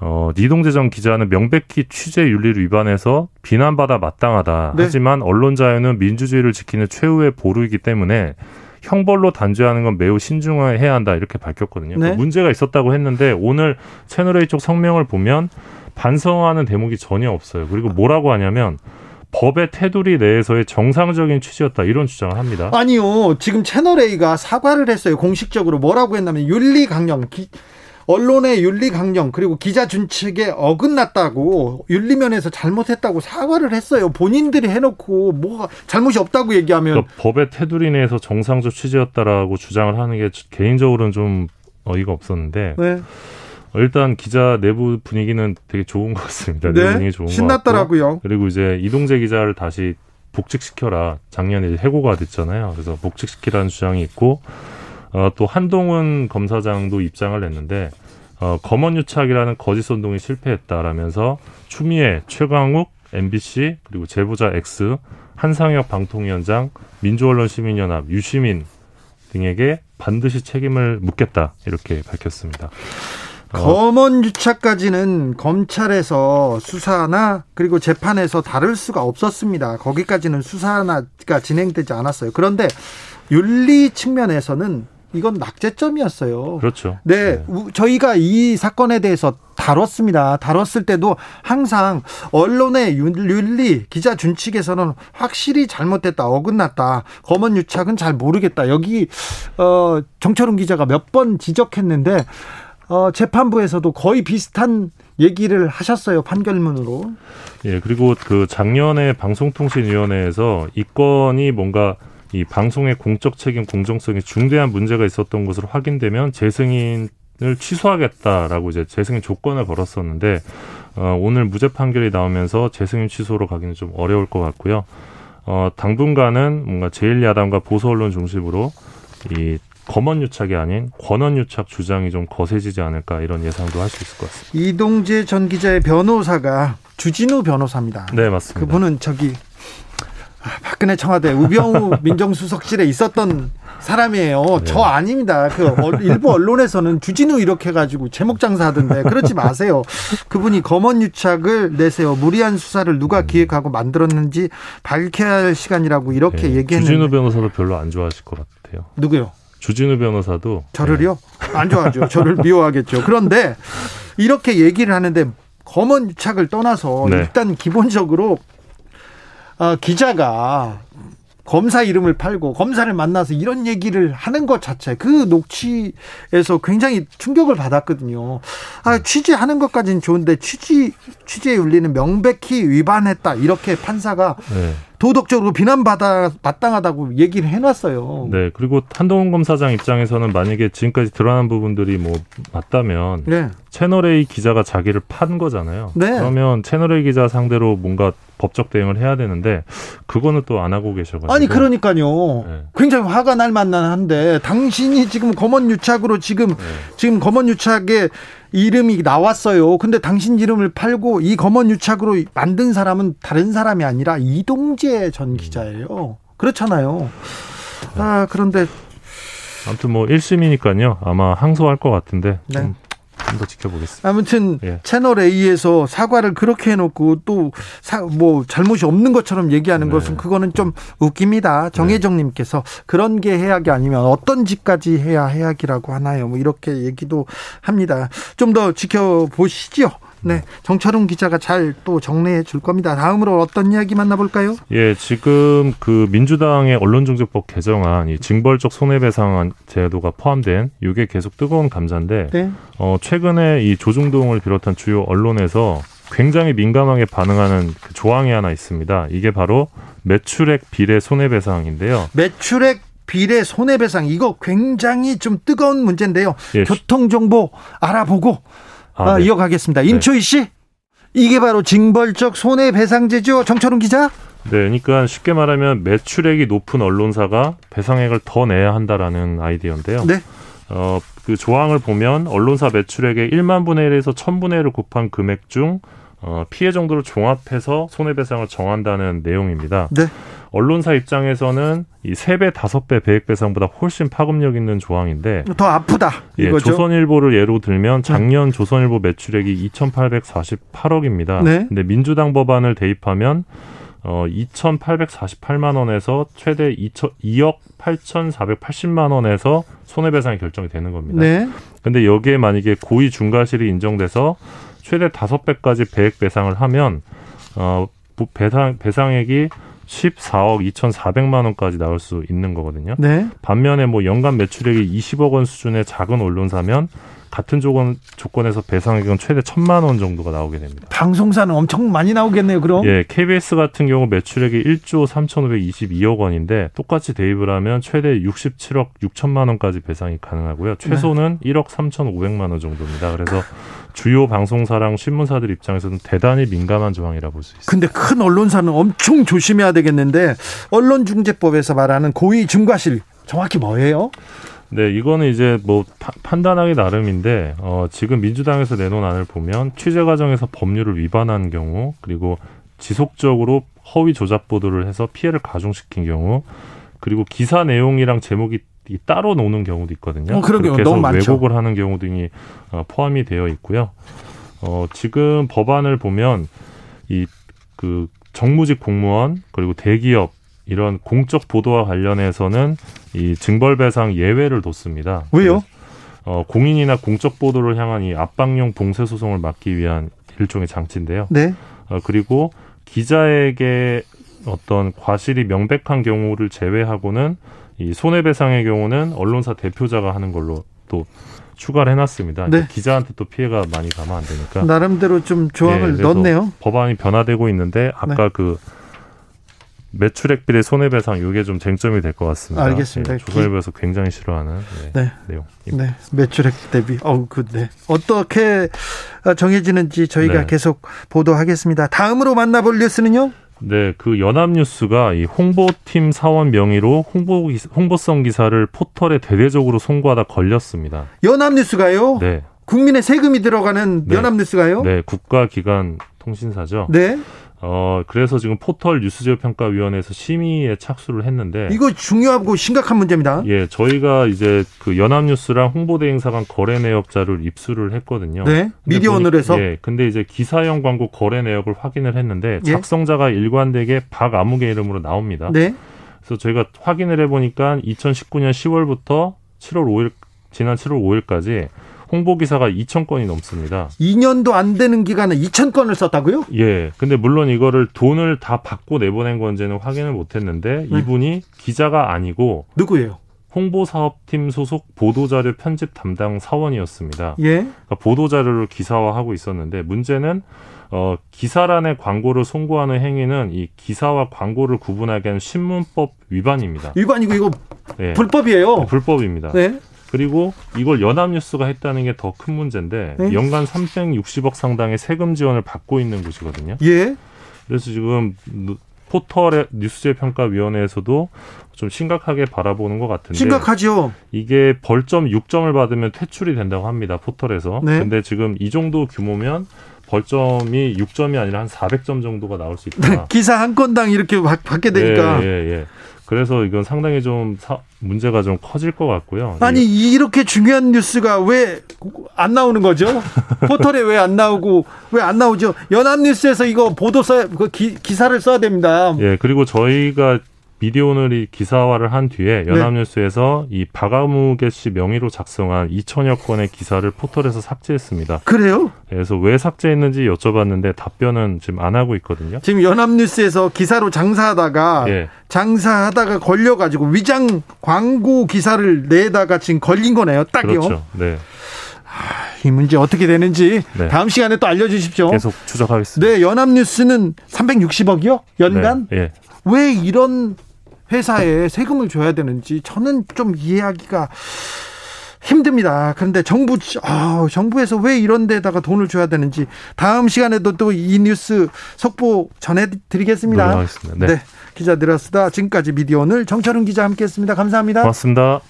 어, 이동재 전 기자는 명백히 취재 윤리를 위반해서 비난받아 마땅하다. 네. 하지만 언론 자유는 민주주의를 지키는 최후의 보루이기 때문에 형벌로 단죄하는 건 매우 신중해야 한다 이렇게 밝혔거든요. 네. 문제가 있었다고 했는데 오늘 채널 A 쪽 성명을 보면 반성하는 대목이 전혀 없어요. 그리고 뭐라고 하냐면 법의 테두리 내에서의 정상적인 취지였다 이런 주장을 합니다. 아니요. 지금 채널 A가 사과를 했어요. 공식적으로 뭐라고 했냐면 윤리 강령 기, 언론의 윤리 강령 그리고 기자 준칙에 어긋났다고 윤리면에서 잘못했다고 사과를 했어요. 본인들이 해놓고 뭐가 잘못이 없다고 얘기하면 그러니까 법의 테두리 내에서 정상적 취지였다라고 주장을 하는 게 개인적으로는 좀 어이가 없었는데. 네. 일단 기자 내부 분위기는 되게 좋은 것 같습니다. 네, 분위기 좋은 신났더라고요. 그리고 이제 이동재 기자를 다시 복직시켜라. 작년에 해고가 됐잖아요. 그래서 복직시키라는 주장이 있고 어, 또 한동훈 검사장도 입장을 냈는데 어, 검언유착이라는 거짓 선동이 실패했다라면서 추미애, 최광욱, MBC 그리고 제보자 X, 한상혁 방통위원장, 민주언론 시민연합, 유시민 등에게 반드시 책임을 묻겠다 이렇게 밝혔습니다. 어. 검언 유착까지는 검찰에서 수사나 그리고 재판에서 다룰 수가 없었습니다. 거기까지는 수사가 진행되지 않았어요. 그런데 윤리 측면에서는 이건 낙제점이었어요. 그렇죠. 네, 네, 저희가 이 사건에 대해서 다뤘습니다. 다뤘을 때도 항상 언론의 윤리, 기자 준칙에서는 확실히 잘못됐다, 어긋났다, 검언 유착은 잘 모르겠다. 여기 어, 정철웅 기자가 몇 번 지적했는데 어, 재판부에서도 거의 비슷한 얘기를 하셨어요 판결문으로. 예 그리고 그 작년에 방송통신위원회에서 이 건이 뭔가 이 방송의 공적 책임 공정성에 중대한 문제가 있었던 것으로 확인되면 재승인 을 취소하겠다라고 이제 재승인 조건을 걸었었는데 어, 오늘 무죄 판결이 나오면서 재승인 취소로 가기는 좀 어려울 것 같고요. 어, 당분간은 뭔가 제1야당과 보수 언론 중심으로 이 검언 유착이 아닌 권언 유착 주장이 좀 거세지지 않을까 이런 예상도 할 수 있을 것 같습니다. 이동재 전 기자의 변호사가 주진우 변호사입니다. 네, 맞습니다. 그분은 저기 아, 박근혜 청와대 우병우 [laughs] 민정수석실에 있었던 사람이에요. 네. 저 아닙니다. 그 일부 언론에서는 주진우 이렇게 해가지고 제목 장사하던데 그렇지 마세요. 그분이 검언 유착을 내세요. 무리한 수사를 누가 음. 기획하고 만들었는지 밝혀야 할 시간이라고 이렇게 네. 얘기했는데 주진우 변호사도 별로 안 좋아하실 것 같아요. 누구요? 주진우 변호사도 저를요? 네. 안 좋아하죠. [laughs] 저를 미워하겠죠. 그런데 이렇게 얘기를 하는데 검언 유착을 떠나서 네. 일단 기본적으로 어, 기자가 검사 이름을 팔고 검사를 만나서 이런 얘기를 하는 것 자체 그 녹취에서 굉장히 충격을 받았거든요. 아, 취재하는 것까지는 좋은데 취지 취재 윤리는 명백히 위반했다 이렇게 판사가 네. 도덕적으로 비난받아 마땅하다고 얘기를 해놨어요. 네, 그리고 한동훈 검사장 입장에서는 만약에 지금까지 드러난 부분들이 뭐 맞다면 네. 채널 A 기자가 자기를 판 거잖아요. 네. 그러면 채널 A 기자 상대로 뭔가 법적 대응을 해야 되는데 그거는 또 안 하고 계셔가지고 아니 그러니까요. 네. 굉장히 화가 날 만한데 당신이 지금 검언 유착으로 지금 네. 지금 검언 유착에 이름이 나왔어요. 근데 당신 이름을 팔고 이 검언 유착으로 만든 사람은 다른 사람이 아니라 이동재 전 기자예요. 그렇잖아요. 아, 그런데 아무튼 뭐 1심이니까요. 아마 항소할 것 같은데 네. 좀 좀더 지켜보겠습니다. 아무튼 예. 채널 A에서 사과를 그렇게 해놓고 또 뭐 잘못이 없는 것처럼 얘기하는 네. 것은 그거는 좀 웃깁니다. 정혜정님께서 네. 그런 게 해악이 아니면 어떤 짓까지 해야 해악이라고 하나요? 뭐 이렇게 얘기도 합니다. 좀 더 지켜보시죠. 네, 정철웅 기자가 잘 또 정리해 줄 겁니다. 다음으로 어떤 이야기 만나볼까요? 예, 지금 그 민주당의 언론중재법 개정안, 이 징벌적 손해배상 제도가 포함된 이게 계속 뜨거운 감자인데, 네. 어, 최근에 이 조중동을 비롯한 주요 언론에서 굉장히 민감하게 반응하는 그 조항이 하나 있습니다. 이게 바로 매출액 비례 손해배상인데요. 매출액 비례 손해배상 이거 굉장히 좀 뜨거운 문제인데요. 예. 교통 정보 알아보고 아, 네. 이어가겠습니다. 네. 임초희 씨, 이게 바로 징벌적 손해배상제죠. 정철웅 기자. 네, 그러니까 쉽게 말하면 매출액이 높은 언론사가 배상액을 더 내야 한다라는 아이디어인데요. 네. 어, 그 조항을 보면 언론사 매출액의 1만 분의 1에서 1000분의 1을 곱한 금액 중 어, 피해 정도를 종합해서 손해배상을 정한다는 내용입니다. 네. 언론사 입장에서는 이 세 배 다섯 배 배액 배상보다 훨씬 파급력 있는 조항인데 더 아프다. 예, 이거죠? 조선일보를 예로 들면 네. 작년 네. 조선일보 매출액이 2,848억입니다. 네. 근데 민주당 법안을 대입하면 어 2,848만 원에서 최대 2천, 2억 8,480만 원에서 손해배상이 결정이 되는 겁니다. 네. 근데 여기에 만약에 고의 중과실이 인정돼서 최대 다섯 배까지 배액 배상을 하면 어 배상 배상액이 14억 2,400만 원까지 나올 수 있는 거거든요. 네. 반면에 뭐 연간 매출액이 20억 원 수준의 작은 언론사면 같은 조건 조건에서 배상액은 최대 천만 원 정도가 나오게 됩니다. 방송사는 엄청 많이 나오겠네요, 그럼? 예, KBS 같은 경우 매출액이 1조 3,522억 원인데 똑같이 대입을 하면 최대 67억 6천만 원까지 배상이 가능하고요. 최소는 네. 1억 3,500만 원 정도입니다. 그래서 주요 방송사랑 신문사들 입장에서는 대단히 민감한 조항이라 볼 수 있습니다. 근데 큰 언론사는 엄청 조심해야 되겠는데 언론중재법에서 말하는 고의 중과실 정확히 뭐예요? 네, 이거는 이제 뭐 파, 판단하기 나름인데 어, 지금 민주당에서 내놓은 안을 보면 취재 과정에서 법률을 위반한 경우 그리고 지속적으로 허위 조작 보도를 해서 피해를 가중시킨 경우 그리고 기사 내용이랑 제목이 따로 노는 경우도 있거든요. 어, 그런 경우 너무 많죠. 왜곡을 하는 경우 등이 어, 포함이 되어 있고요. 어, 지금 법안을 보면 이 그 정무직 공무원 그리고 대기업 이런 공적 보도와 관련해서는 이 징벌 배상 예외를 뒀습니다. 왜요? 어, 공인이나 공적 보도를 향한 이 압박용 봉쇄 소송을 막기 위한 일종의 장치인데요. 네. 어, 그리고 기자에게 어떤 과실이 명백한 경우를 제외하고는 이 손해배상의 경우는 언론사 대표자가 하는 걸로 또 추가를 해놨습니다. 네. 기자한테 또 피해가 많이 가면 안 되니까 나름대로 좀 조항을 네, 넣었네요. 법안이 변화되고 있는데 아까 네. 그 매출액 비례 손해배상 이게 좀 쟁점이 될 것 같습니다. 알겠습니다. 네, 조선일보에서 굉장히 싫어하는 네, 네. 내용. 네, 매출액 대비. 어, 그, 네. 어떻게 정해지는지 저희가 네. 계속 보도하겠습니다. 다음으로 만나볼 뉴스는요? 네, 그 연합뉴스가 이 홍보팀 사원 명의로 홍보 홍보성 기사를 포털에 대대적으로 송고하다 걸렸습니다. 연합뉴스가요? 네. 국민의 세금이 들어가는 네. 연합뉴스가요? 네, 국가기관 통신사죠. 네. 어, 그래서 지금 포털 뉴스제휴평가위원회에서 심의에 착수를 했는데 이거 중요하고 심각한 문제입니다. 예, 저희가 이제 그 연합뉴스랑 홍보대행사 간 거래 내역자를 입수를 했거든요. 네, 미디어오늘에서. 예, 근데 이제 기사형 광고 거래 내역을 확인을 했는데 예. 작성자가 예. 일관되게 박아무개 이름으로 나옵니다. 네. 그래서 저희가 확인을 해보니까 2019년 10월부터 7월 5일 지난 7월 5일까지 홍보 기사가 2천 건이 넘습니다. 2년도 안 되는 기간에 2천 건을 썼다고요? 예. 근데 물론 이거를 돈을 다 받고 내보낸 건지는 확인을 못 했는데 네. 이분이 기자가 아니고 누구예요? 홍보사업팀 소속 보도자료 편집 담당 사원이었습니다. 예. 그러니까 보도자료를 기사화하고 있었는데 문제는 어, 기사란의 광고를 송고하는 행위는 이 기사와 광고를 구분하게 하는 신문법 위반입니다. 위반이고 이거 네. 불법이에요. 네, 불법입니다. 네. 그리고 이걸 연합뉴스가 했다는 게 더 큰 문제인데 네? 연간 360억 상당의 세금 지원을 받고 있는 곳이거든요. 예. 그래서 지금 포털의 뉴스제평가 위원회에서도 좀 심각하게 바라보는 것 같은데 심각하죠. 이게 벌점 6점을 받으면 퇴출이 된다고 합니다. 포털에서. 네. 근데 지금 이 정도 규모면 벌점이 6점이 아니라 한 400점 정도가 나올 수 있다. [laughs] 기사 한 건당 이렇게 받, 게 되니까. 예, 예, 예. 그래서 이건 상당히 좀 사, 문제가 좀 커질 것 같고요. 아니 예. 이렇게 중요한 뉴스가 왜 안 나오는 거죠? [laughs] 포털에 왜 안 나오고 왜 안 나오죠? 연합뉴스에서 이거 보도 써그 기사를 써야 됩니다. 예, 그리고 저희가 미디어 오늘이 기사화를 한 뒤에 네. 연합뉴스에서 네. 이 박아무개 씨 명의로 작성한 2천여 건의 기사를 포털에서 삭제했습니다. 그래요? 그래서 왜 삭제했는지 여쭤봤는데 답변은 지금 안 하고 있거든요. 지금 연합뉴스에서 기사로 장사하다가 예. 장사하다가 걸려가지고 위장 광고 기사를 내다가 지금 걸린 거네요. 딱요. 그렇죠. 네. 이 문제 어떻게 되는지 네. 다음 시간에 또 알려주십시오. 계속 추적하겠습니다. 네, 연합뉴스는 360억이요? 연간? 네. 예. 왜 이런 회사에 세금을 줘야 되는지 저는 좀 이해하기가 힘듭니다. 그런데 정부, 아, 정부에서 왜 이런 데다가 돈을 줘야 되는지 다음 시간에도 또 이 뉴스 속보 전해 드리겠습니다. 네. 네. 기자 들었습니다. 지금까지 미디어 오늘 정철운 기자 함께 했습니다. 감사합니다. 고맙습니다.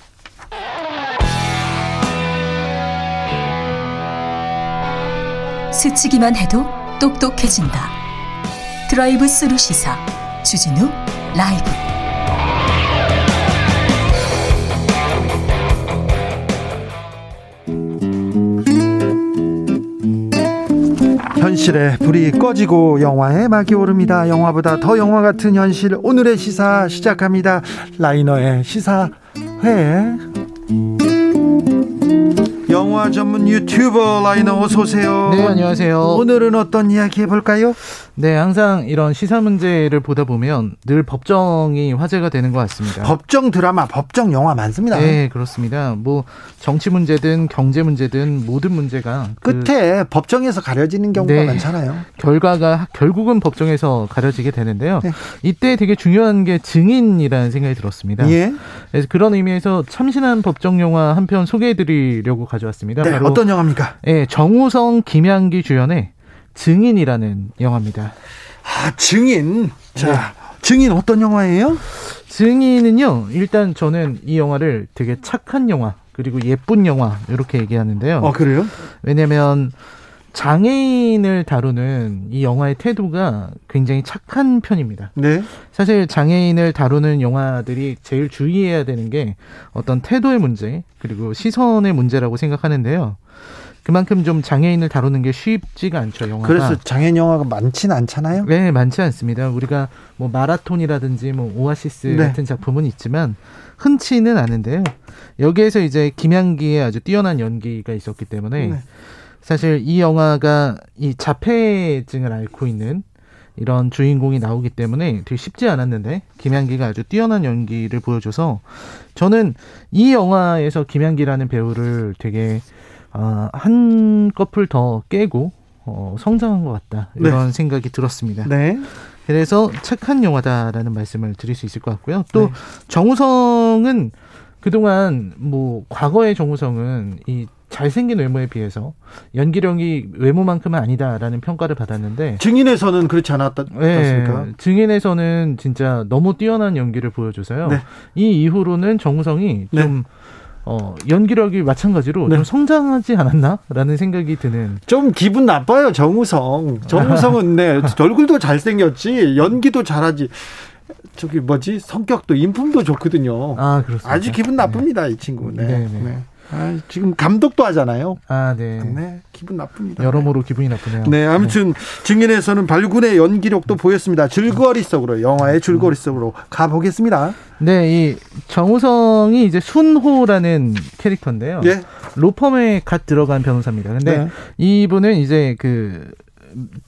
스치기만 해도 똑똑해진다. 드라이브 스루 시사 주진우 라이브 현실에 불이 꺼지고 영화의 막이 오릅니다. 영화보다 더 영화 같은 현실 오늘의 시사 시작합니다. 라이너의 시사회 영화 전문 유튜버 라이너 어서 오세요. 네, 안녕하세요. 오늘은 어떤 이야기 해볼까요? 네, 항상 이런 시사 문제를 보다 보면 늘 법정이 화제가 되는 것 같습니다. 법정 드라마, 법정 영화 많습니다. 네, 그렇습니다. 뭐 정치 문제든 경제 문제든 모든 문제가 그 끝에 그 법정에서 가려지는 경우가 네, 많잖아요. 결과가 결국은 법정에서 가려지게 되는데요. 네. 이때 되게 중요한 게 증인이라는 생각이 들었습니다. 예. 그래서 그런 의미에서 참신한 법정 영화 한 편 소개해드리려고 가져왔습니다. 네, 어떤 영화입니까? 네, 정우성, 김양기 주연의 증인이라는 영화입니다. 아, 증인. 자, 네. 증인 어떤 영화예요? 증인은요, 일단 저는 이 영화를 되게 착한 영화, 그리고 예쁜 영화, 이렇게 얘기하는데요. 아, 그래요? 왜냐면, 장애인을 다루는 이 영화의 태도가 굉장히 착한 편입니다. 네. 사실 장애인을 다루는 영화들이 제일 주의해야 되는 게 어떤 태도의 문제, 그리고 시선의 문제라고 생각하는데요. 그만큼 좀 장애인을 다루는 게 쉽지가 않죠 영화가. 그래서 장애인 영화가 많지는 않잖아요. 네, 많지 않습니다. 우리가 뭐 마라톤이라든지 뭐 오아시스 네. 같은 작품은 있지만 흔치는 않은데요. 여기에서 이제 김양기의 아주 뛰어난 연기가 있었기 때문에 네. 사실 이 영화가 이 자폐증을 앓고 있는 이런 주인공이 나오기 때문에 되게 쉽지 않았는데 김양기가 아주 뛰어난 연기를 보여줘서 저는 이 영화에서 김양기라는 배우를 되게 아, 한 커플 더 깨고 어, 성장한 것 같다 이런 네. 생각이 들었습니다. 네. 그래서 착한 영화다라는 말씀을 드릴 수 있을 것 같고요. 또 네. 정우성은 그동안 뭐 과거의 정우성은 이 잘생긴 외모에 비해서 연기력이 외모만큼은 아니다라는 평가를 받았는데 증인에서는 그렇지 않았다, 네, 증인에서는 진짜 너무 뛰어난 연기를 보여줘서요. 네. 이 이후로는 정우성이 네. 좀 어, 연기력이 마찬가지로 네. 좀 성장하지 않았나라는 생각이 드는. 좀 기분 나빠요, 정우성. 정우성은 네, [laughs] 얼굴도 잘생겼지, 연기도 잘하지. 저기 뭐지 성격도 인품도 좋거든요. 아 그렇습니다. 아주 기분 나쁩니다 네. 이 친구. 네. 네, 네. 네. 아, 지금 감독도 하잖아요. 아, 네. 네. 기분 나쁩니다. 여러모로 기분이 나쁘네요. 네, 아무튼 네. 증인에서는 발군의 연기력도 보였습니다. 줄거리 속으로 영화의 줄거리 속으로 가보겠습니다. 네, 이 정우성이 이제 순호라는 캐릭터인데요. 네. 로펌에 갓 들어간 변호사입니다. 근데 네. 이분은 이제 그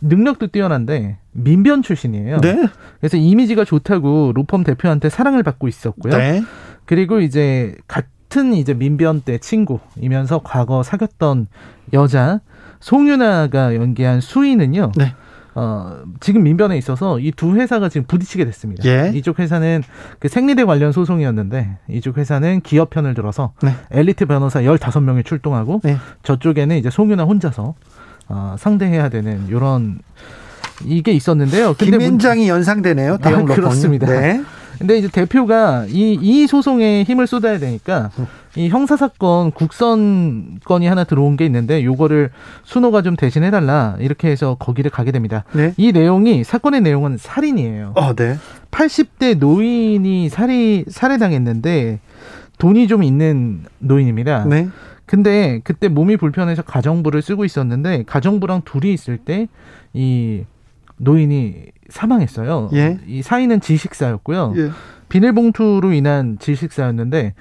능력도 뛰어난데 민변 출신이에요. 네. 그래서 이미지가 좋다고 로펌 대표한테 사랑을 받고 있었고요. 네. 그리고 이제 같은 이제 민변 때 친구이면서 과거 사귀었던 여자 송윤아가 연기한 수인은요. 네. 어, 지금 민변에 있어서 이 두 회사가 지금 부딪히게 됐습니다. 예. 이쪽 회사는 그 생리대 관련 소송이었는데 이쪽 회사는 기업 편을 들어서 네. 엘리트 변호사 15명이 출동하고 네. 저쪽에는 이제 송윤아 혼자서 어, 상대해야 되는 요런 이게 있었는데 김현장이 연상되네요. 대형 아, 그렇습니다. 네. 근데 이제 대표가 이, 이 소송에 힘을 쏟아야 되니까 이 형사사건 국선 건이 하나 들어온 게 있는데 요거를 순호가 좀 대신해달라 이렇게 해서 거기를 가게 됩니다. 네. 이 내용이 사건의 내용은 살인이에요. 어, 네. 80대 노인이 살이 살해당했는데 돈이 좀 있는 노인입니다. 네. 근데 그때 몸이 불편해서 가정부를 쓰고 있었는데 가정부랑 둘이 있을 때 이 노인이 사망했어요. 예. 이 사인은 질식사였고요. 예. 비닐봉투로 인한 질식사였는데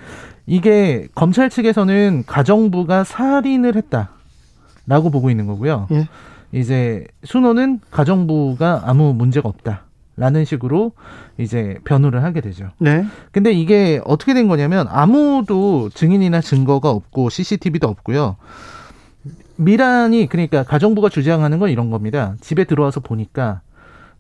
이게 검찰 측에서는 가정부가 살인을 했다라고 보고 있는 거고요. 예. 이제 순호는 가정부가 아무 문제가 없다 라는 식으로 이제 변호를 하게 되죠. 네. 근데 이게 어떻게 된 거냐면 아무도 증인이나 증거가 없고 CCTV도 없고요. 미란이 그러니까 가정부가 주장하는 건 이런 겁니다. 집에 들어와서 보니까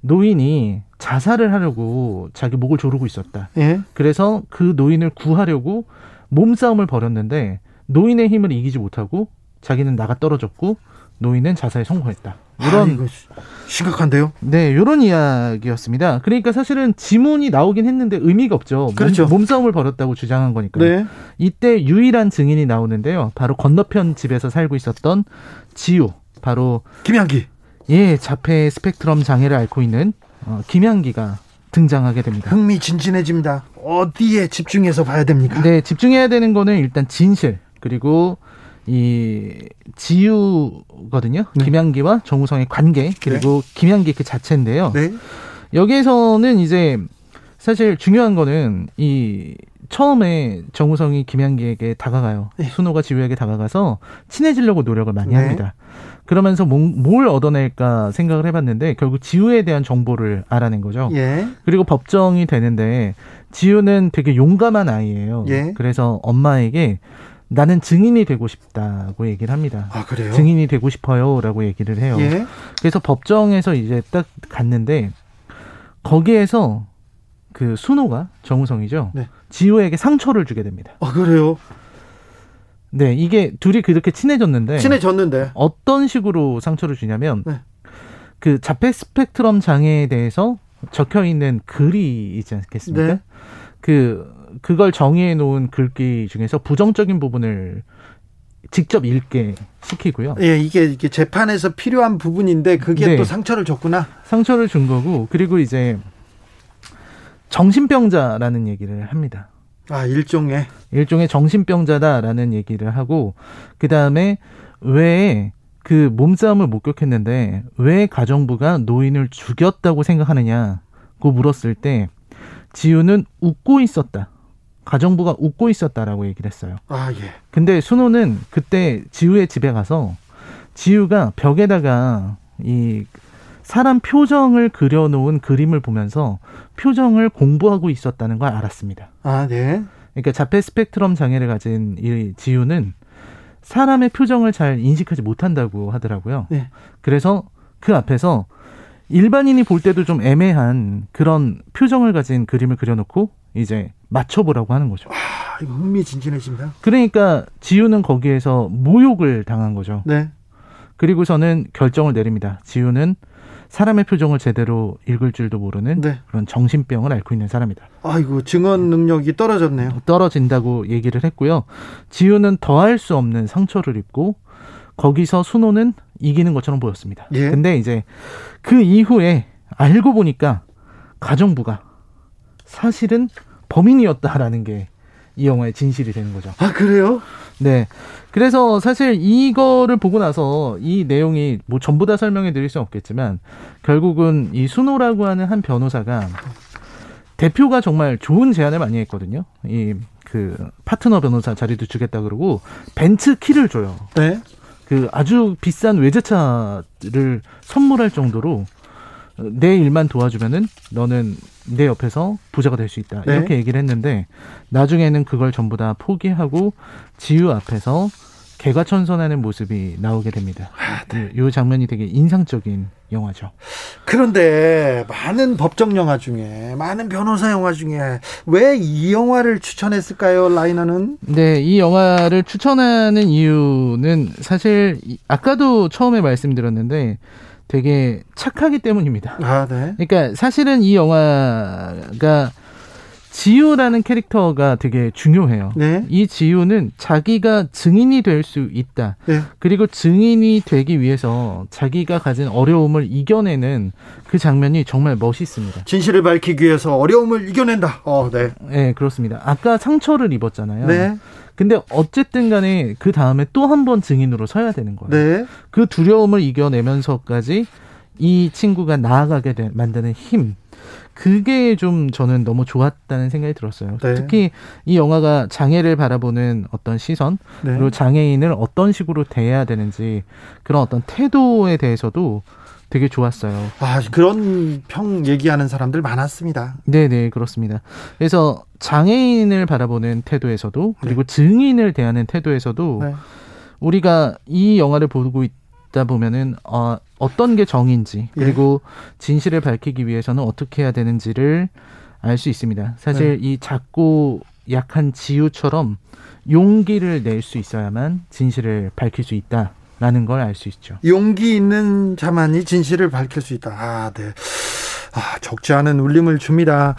노인이 자살을 하려고 자기 목을 조르고 있었다. 예. 그래서 그 노인을 구하려고 몸싸움을 벌였는데 노인의 힘을 이기지 못하고 자기는 나가 떨어졌고 노인은 자살에 성공했다. 이런 이런 심각한데요. 네, 이런 이야기였습니다. 그러니까 사실은 지문이 나오긴 했는데 의미가 없죠. 그렇죠. 몸, 싸움을 벌였다고 주장한 거니까. 네. 이때 유일한 증인이 나오는데요. 바로 건너편 집에서 살고 있었던 지우. 바로 김양기. 예, 자폐 스펙트럼 장애를 앓고 있는 어, 김향기가 등장하게 됩니다. 흥미진진해집니다. 어디에 집중해서 봐야 됩니까? 네, 집중해야 되는 거는 일단 진실 그리고 이 지유거든요. 네. 김향기와 정우성의 관계 그리고 김향기 그 자체인데요. 네. 여기에서는 이제 사실 중요한 거는 이 처음에 정우성이 김향기에게 다가가요. 네. 순호가 지우에게 다가가서 친해지려고 노력을 많이 네. 합니다. 그러면서 뭐- 뭘 얻어낼까 생각을 해봤는데 결국 지우에 대한 정보를 알아낸 거죠. 예. 그리고 법정이 되는데 지우는 되게 용감한 아이예요. 예. 그래서 엄마에게 나는 증인이 되고 싶다고 얘기를 합니다. 아, 그래요? 증인이 되고 싶어요라고 얘기를 해요. 예. 그래서 법정에서 이제 딱 갔는데 거기에서 그 순호가 정우성이죠. 네. 지우에게 상처를 주게 됩니다. 아, 그래요? 네, 이게 둘이 그렇게 친해졌는데 친해졌는데. 어떤 식으로 상처를 주냐면 네. 그 자폐 스펙트럼 장애에 대해서 적혀 있는 글이 있지 않겠습니까? 네. 그 그걸 정의해 놓은 글귀 중에서 부정적인 부분을 직접 읽게 시키고요. 예, 이게, 이게 재판에서 필요한 부분인데 그게 네. 또 상처를 줬구나. 상처를 준 거고 그리고 이제 정신병자라는 얘기를 합니다. 아, 일종의. 일종의 정신병자다라는 얘기를 하고 그 다음에 왜 그 몸싸움을 목격했는데 왜 가정부가 노인을 죽였다고 생각하느냐고 물었을 때 지우는 웃고 있었다. 가정부가 웃고 있었다라고 얘기를 했어요. 아, 예. 근데 순호는 그때 지우의 집에 가서 지우가 벽에다가 이 사람 표정을 그려놓은 그림을 보면서 표정을 공부하고 있었다는 걸 알았습니다. 아, 네. 그러니까 자폐 스펙트럼 장애를 가진 이 지우는 사람의 표정을 잘 인식하지 못한다고 하더라고요. 네. 그래서 그 앞에서 일반인이 볼 때도 좀 애매한 그런 표정을 가진 그림을 그려놓고 이제 맞춰보라고 하는 거죠. 아, 이거 흥미진진해집니다. 그러니까 지우는 거기에서 모욕을 당한 거죠. 네. 그리고서는 결정을 내립니다. 지우는 사람의 표정을 제대로 읽을 줄도 모르는 네. 그런 정신병을 앓고 있는 사람이다. 아이고, 증언 능력이 떨어졌네요. 떨어진다고 얘기를 했고요. 지우는 더할 수 없는 상처를 입고 거기서 순호는 이기는 것처럼 보였습니다. 예. 근데 이제 그 이후에 알고 보니까 가정부가 사실은 범인이었다라는 게 이 영화의 진실이 되는 거죠. 아, 그래요? 네. 그래서 사실 이거를 보고 나서 이 내용이 뭐 전부 다 설명해 드릴 수는 없겠지만 결국은 이 순호라고 하는 한 변호사가 대표가 정말 좋은 제안을 많이 했거든요. 이 그 파트너 변호사 자리도 주겠다 그러고 벤츠 키를 줘요. 네. 그 아주 비싼 외제차를 선물할 정도로 내 일만 도와주면은 너는 내 옆에서 부자가 될 수 있다. 네. 이렇게 얘기를 했는데 나중에는 그걸 전부 다 포기하고 지유 앞에서 개과천선하는 모습이 나오게 됩니다. 이, 이 장면이 되게 인상적인 영화죠. 그런데 많은 법정 영화 중에 많은 변호사 영화 중에 왜 이 영화를 추천했을까요, 라이너는? 네, 이 영화를 추천하는 이유는 사실 이- 아까도 처음에 말씀드렸는데 되게 착하기 때문입니다. 아, 네. 그러니까 사실은 이 영화가 지유라는 캐릭터가 되게 중요해요. 네. 이 지유는 자기가 증인이 될 수 있다. 네. 그리고 증인이 되기 위해서 자기가 가진 어려움을 이겨내는 그 장면이 정말 멋있습니다. 진실을 밝히기 위해서 어려움을 이겨낸다. 어, 네. 네, 그렇습니다. 아까 상처를 입었잖아요. 네. 근데 어쨌든 간에 그 다음에 또 한 번 증인으로 서야 되는 거예요. 네. 그 두려움을 이겨내면서까지 이 친구가 나아가게 되, 만드는 힘. 그게 좀 저는 너무 좋았다는 생각이 들었어요. 네. 특히 이 영화가 장애를 바라보는 어떤 시선, 네. 그리고 장애인을 어떤 식으로 대해야 되는지 그런 어떤 태도에 대해서도 되게 좋았어요. 아, 그런 평 얘기하는 사람들 많았습니다. 네, 네, 그렇습니다. 그래서 장애인을 바라보는 태도에서도 그리고 네. 증인을 대하는 태도에서도 네. 우리가 이 영화를 보고 있다 보면은 어, 어떤 게 정인지 예. 그리고 진실을 밝히기 위해서는 어떻게 해야 되는지를 알 수 있습니다. 사실 네. 이 작고 약한 지우처럼 용기를 낼 수 있어야만 진실을 밝힐 수 있다. 라는 걸 알 수 있죠. 용기 있는 자만이 진실을 밝힐 수 있다. 아, 네. 아, 적지 않은 울림을 줍니다.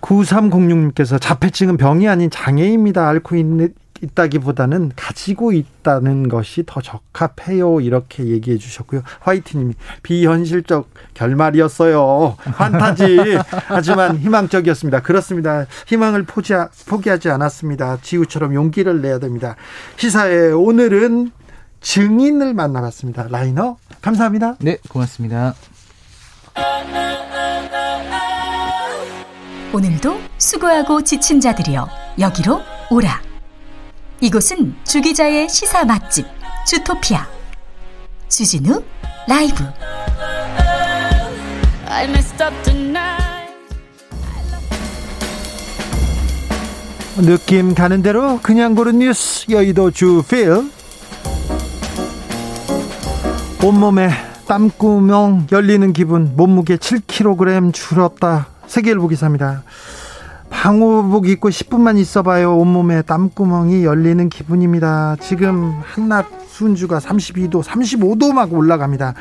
9306님께서 자폐증은 병이 아닌 장애입니다. 앓고 있는, 있다기보다는 가지고 있다는 것이 더 적합해요. 이렇게 얘기해 주셨고요. 화이트님이 비현실적 결말이었어요. 판타지. 하지만 희망적이었습니다. 그렇습니다. 희망을 포기, 포기하지 않았습니다. 지우처럼 용기를 내야 됩니다. 시사에 오늘은 증인을 만나봤습니다. 라이너, 감사합니다. 네, 고맙습니다. 오늘도 수고하고 지친 자들이여 여기로 오라. 이곳은 주기자의 시사 맛집 주토피아 주진우 라이브. 느낌 가는 대로 그냥 고른 뉴스 여의도 주필 온몸에 땀구멍 열리는 기분 몸무게 7kg 줄었다. 세계일보 기사입니다. 방호복 입고 10분만 있어봐요. 온몸에 땀구멍이 열리는 기분입니다. 지금 한낮 순주가 32도 35도 막 올라갑니다.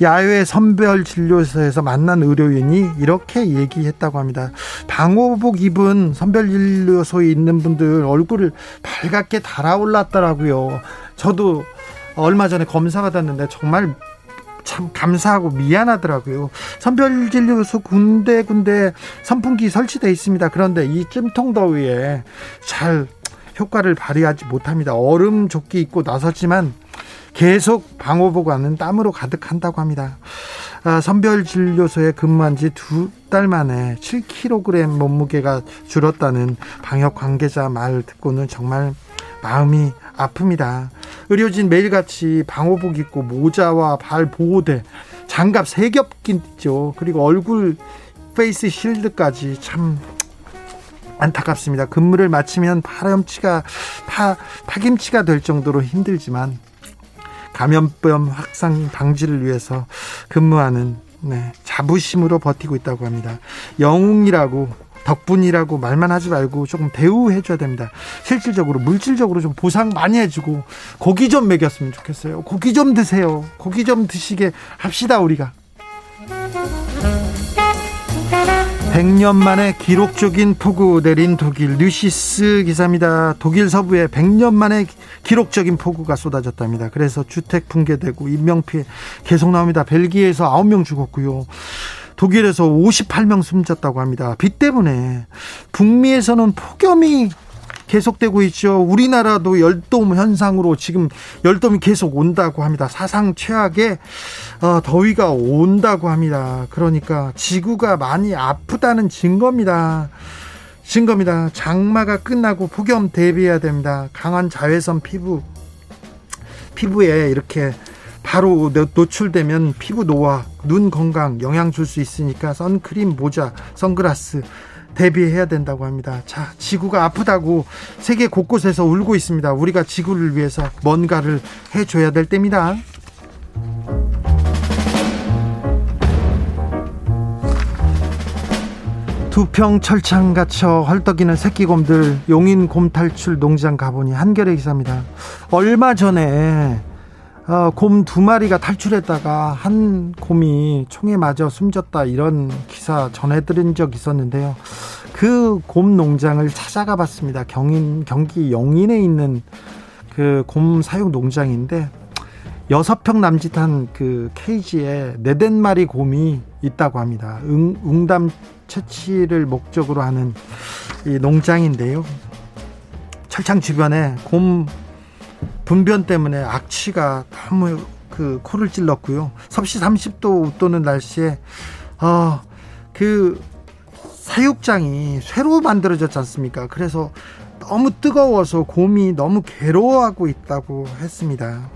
야외 선별 진료소에서 만난 의료인이 이렇게 얘기했다고 합니다. 방호복 입은 선별 진료소에 있는 분들 얼굴을 밝게 달아올랐더라고요. 저도 얼마 전에 검사 받았는데 정말 참 감사하고 미안하더라고요. 선별진료소 군데군데 선풍기 설치되어 있습니다. 그런데 이 찜통 더위에 잘 효과를 발휘하지 못합니다. 얼음 조끼 입고 나섰지만 계속 방호복 안은 땀으로 가득한다고 합니다. 아, 선별진료소에 근무한 지 두 달 만에 7kg 몸무게가 줄었다는 방역 관계자 말 듣고는 정말 마음이 아픕니다. 의료진 매일같이 방호복 입고 모자와 발 보호대, 장갑 세 겹 끼죠. 그리고 얼굴 face shield까지 참 안타깝습니다. 근무를 마치면 파렴치가 파 파김치가 될 정도로 힘들지만 감염병 확산 방지를 위해서 근무하는 네, 자부심으로 버티고 있다고 합니다. 영웅이라고 덕분이라고 말만 하지 말고 조금 대우해줘야 됩니다. 실질적으로 물질적으로 좀 보상 많이 해주고 고기 좀 먹였으면 좋겠어요. 고기 좀 드세요. 고기 좀 드시게 합시다 우리가. 100년 만에 기록적인 폭우 내린 독일 뉴시스 기사입니다. 독일 서부에 100년 만에 기록적인 폭우가 쏟아졌답니다. 그래서 주택 붕괴되고 인명피해 계속 나옵니다. 벨기에에서 9명 죽었고요. 독일에서 58명 숨졌다고 합니다. 비 때문에 북미에서는 폭염이 계속되고 있죠. 우리나라도 열돔 현상으로 지금 열돔이 계속 온다고 합니다. 사상 최악의 어, 더위가 온다고 합니다. 그러니까 지구가 많이 아프다는 증거입니다. 증거입니다. 장마가 끝나고 폭염 대비해야 됩니다. 강한 자외선 피부 피부에 이렇게 바로 노출되면 피부 노화, 눈 건강 영향 줄 수 있으니까 선크림, 모자, 선글라스 대비해야 된다고 합니다. 자, 지구가 아프다고 세계 곳곳에서 울고 있습니다. 우리가 지구를 위해서 뭔가를 해줘야 될 때입니다. 두평 철창 갇혀 헐떡이는 새끼곰들 용인 곰 탈출 농장 가보니 한겨레 기사입니다. 얼마 전에 어, 곰두 마리가 탈출했다가 한 곰이 총에 맞아 숨졌다 이런 기사 전해드린 적 있었는데요. 그 곰 농장을 찾아가 봤습니다. 경인 경기 영인에 있는 그 곰 사육 농장인데 여섯 평 남짓한 그 케이지에 네댓 마리 곰이 있다고 합니다. 응, 웅담 채취를 목적으로 하는 이 농장인데요. 철창 주변에 곰 분변 때문에 악취가 너무 그 코를 찔렀고요. 섭씨 30도 웃도는 날씨에 아, 그 사육장이 쇠로 만들어졌지 않습니까? 그래서 너무 뜨거워서 곰이 너무 괴로워하고 있다고 했습니다.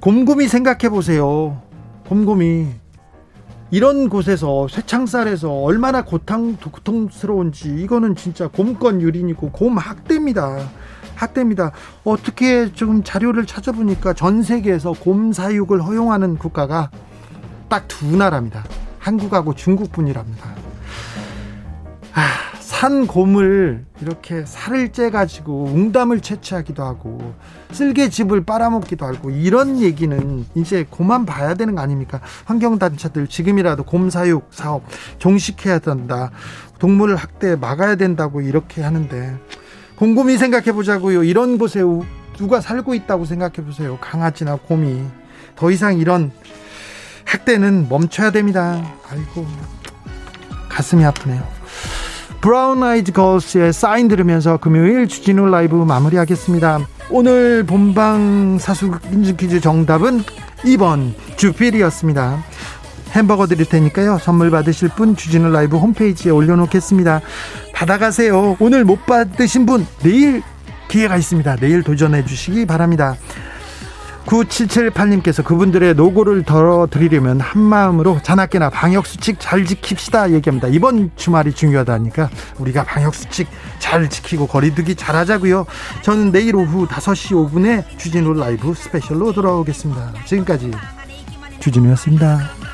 곰곰이 생각해 보세요. 곰곰이 이런 곳에서 쇠창살에서 얼마나 고통, 고통스러운지 이거는 진짜 곰권 유린이고 곰 학대입니다. 학대입니다. 어떻게 좀 자료를 찾아보니까 전 세계에서 곰 사육을 허용하는 국가가 딱 두 나라입니다. 한국하고 중국뿐이랍니다. 아, 산 곰을 이렇게 살을 째 가지고 웅담을 채취하기도 하고 쓸개집을 빨아먹기도 하고 이런 얘기는 이제 고만 봐야 되는 거 아닙니까? 환경단체들 지금이라도 곰 사육 사업 종식해야 된다. 동물 학대 막아야 된다고 이렇게 하는데 곰곰이 생각해 보자고요. 이런 곳에 누가 살고 있다고 생각해 보세요. 강아지나 곰이 더 이상 이런 학대는 멈춰야 됩니다. 아이고 가슴이 아프네요. 브라운 아이즈 걸스의 사인 들으면서 금요일 주진우 라이브 마무리하겠습니다. 오늘 본방 사수 인증 퀴즈 정답은 2번 주필이었습니다. 햄버거 드릴 테니까요. 선물 받으실 분 주진우 라이브 홈페이지에 올려놓겠습니다. 받아가세요. 오늘 못 받으신 분 내일 기회가 있습니다. 내일 도전해 주시기 바랍니다. 9778님께서 그분들의 노고를 덜어드리려면 한마음으로 자나깨나 방역수칙 잘 지킵시다 얘기합니다. 이번 주말이 중요하다니까 우리가 방역수칙 잘 지키고 거리두기 잘 하자고요. 저는 내일 오후 5시 5분에 주진우 라이브 스페셜로 돌아오겠습니다. 지금까지 주진우였습니다.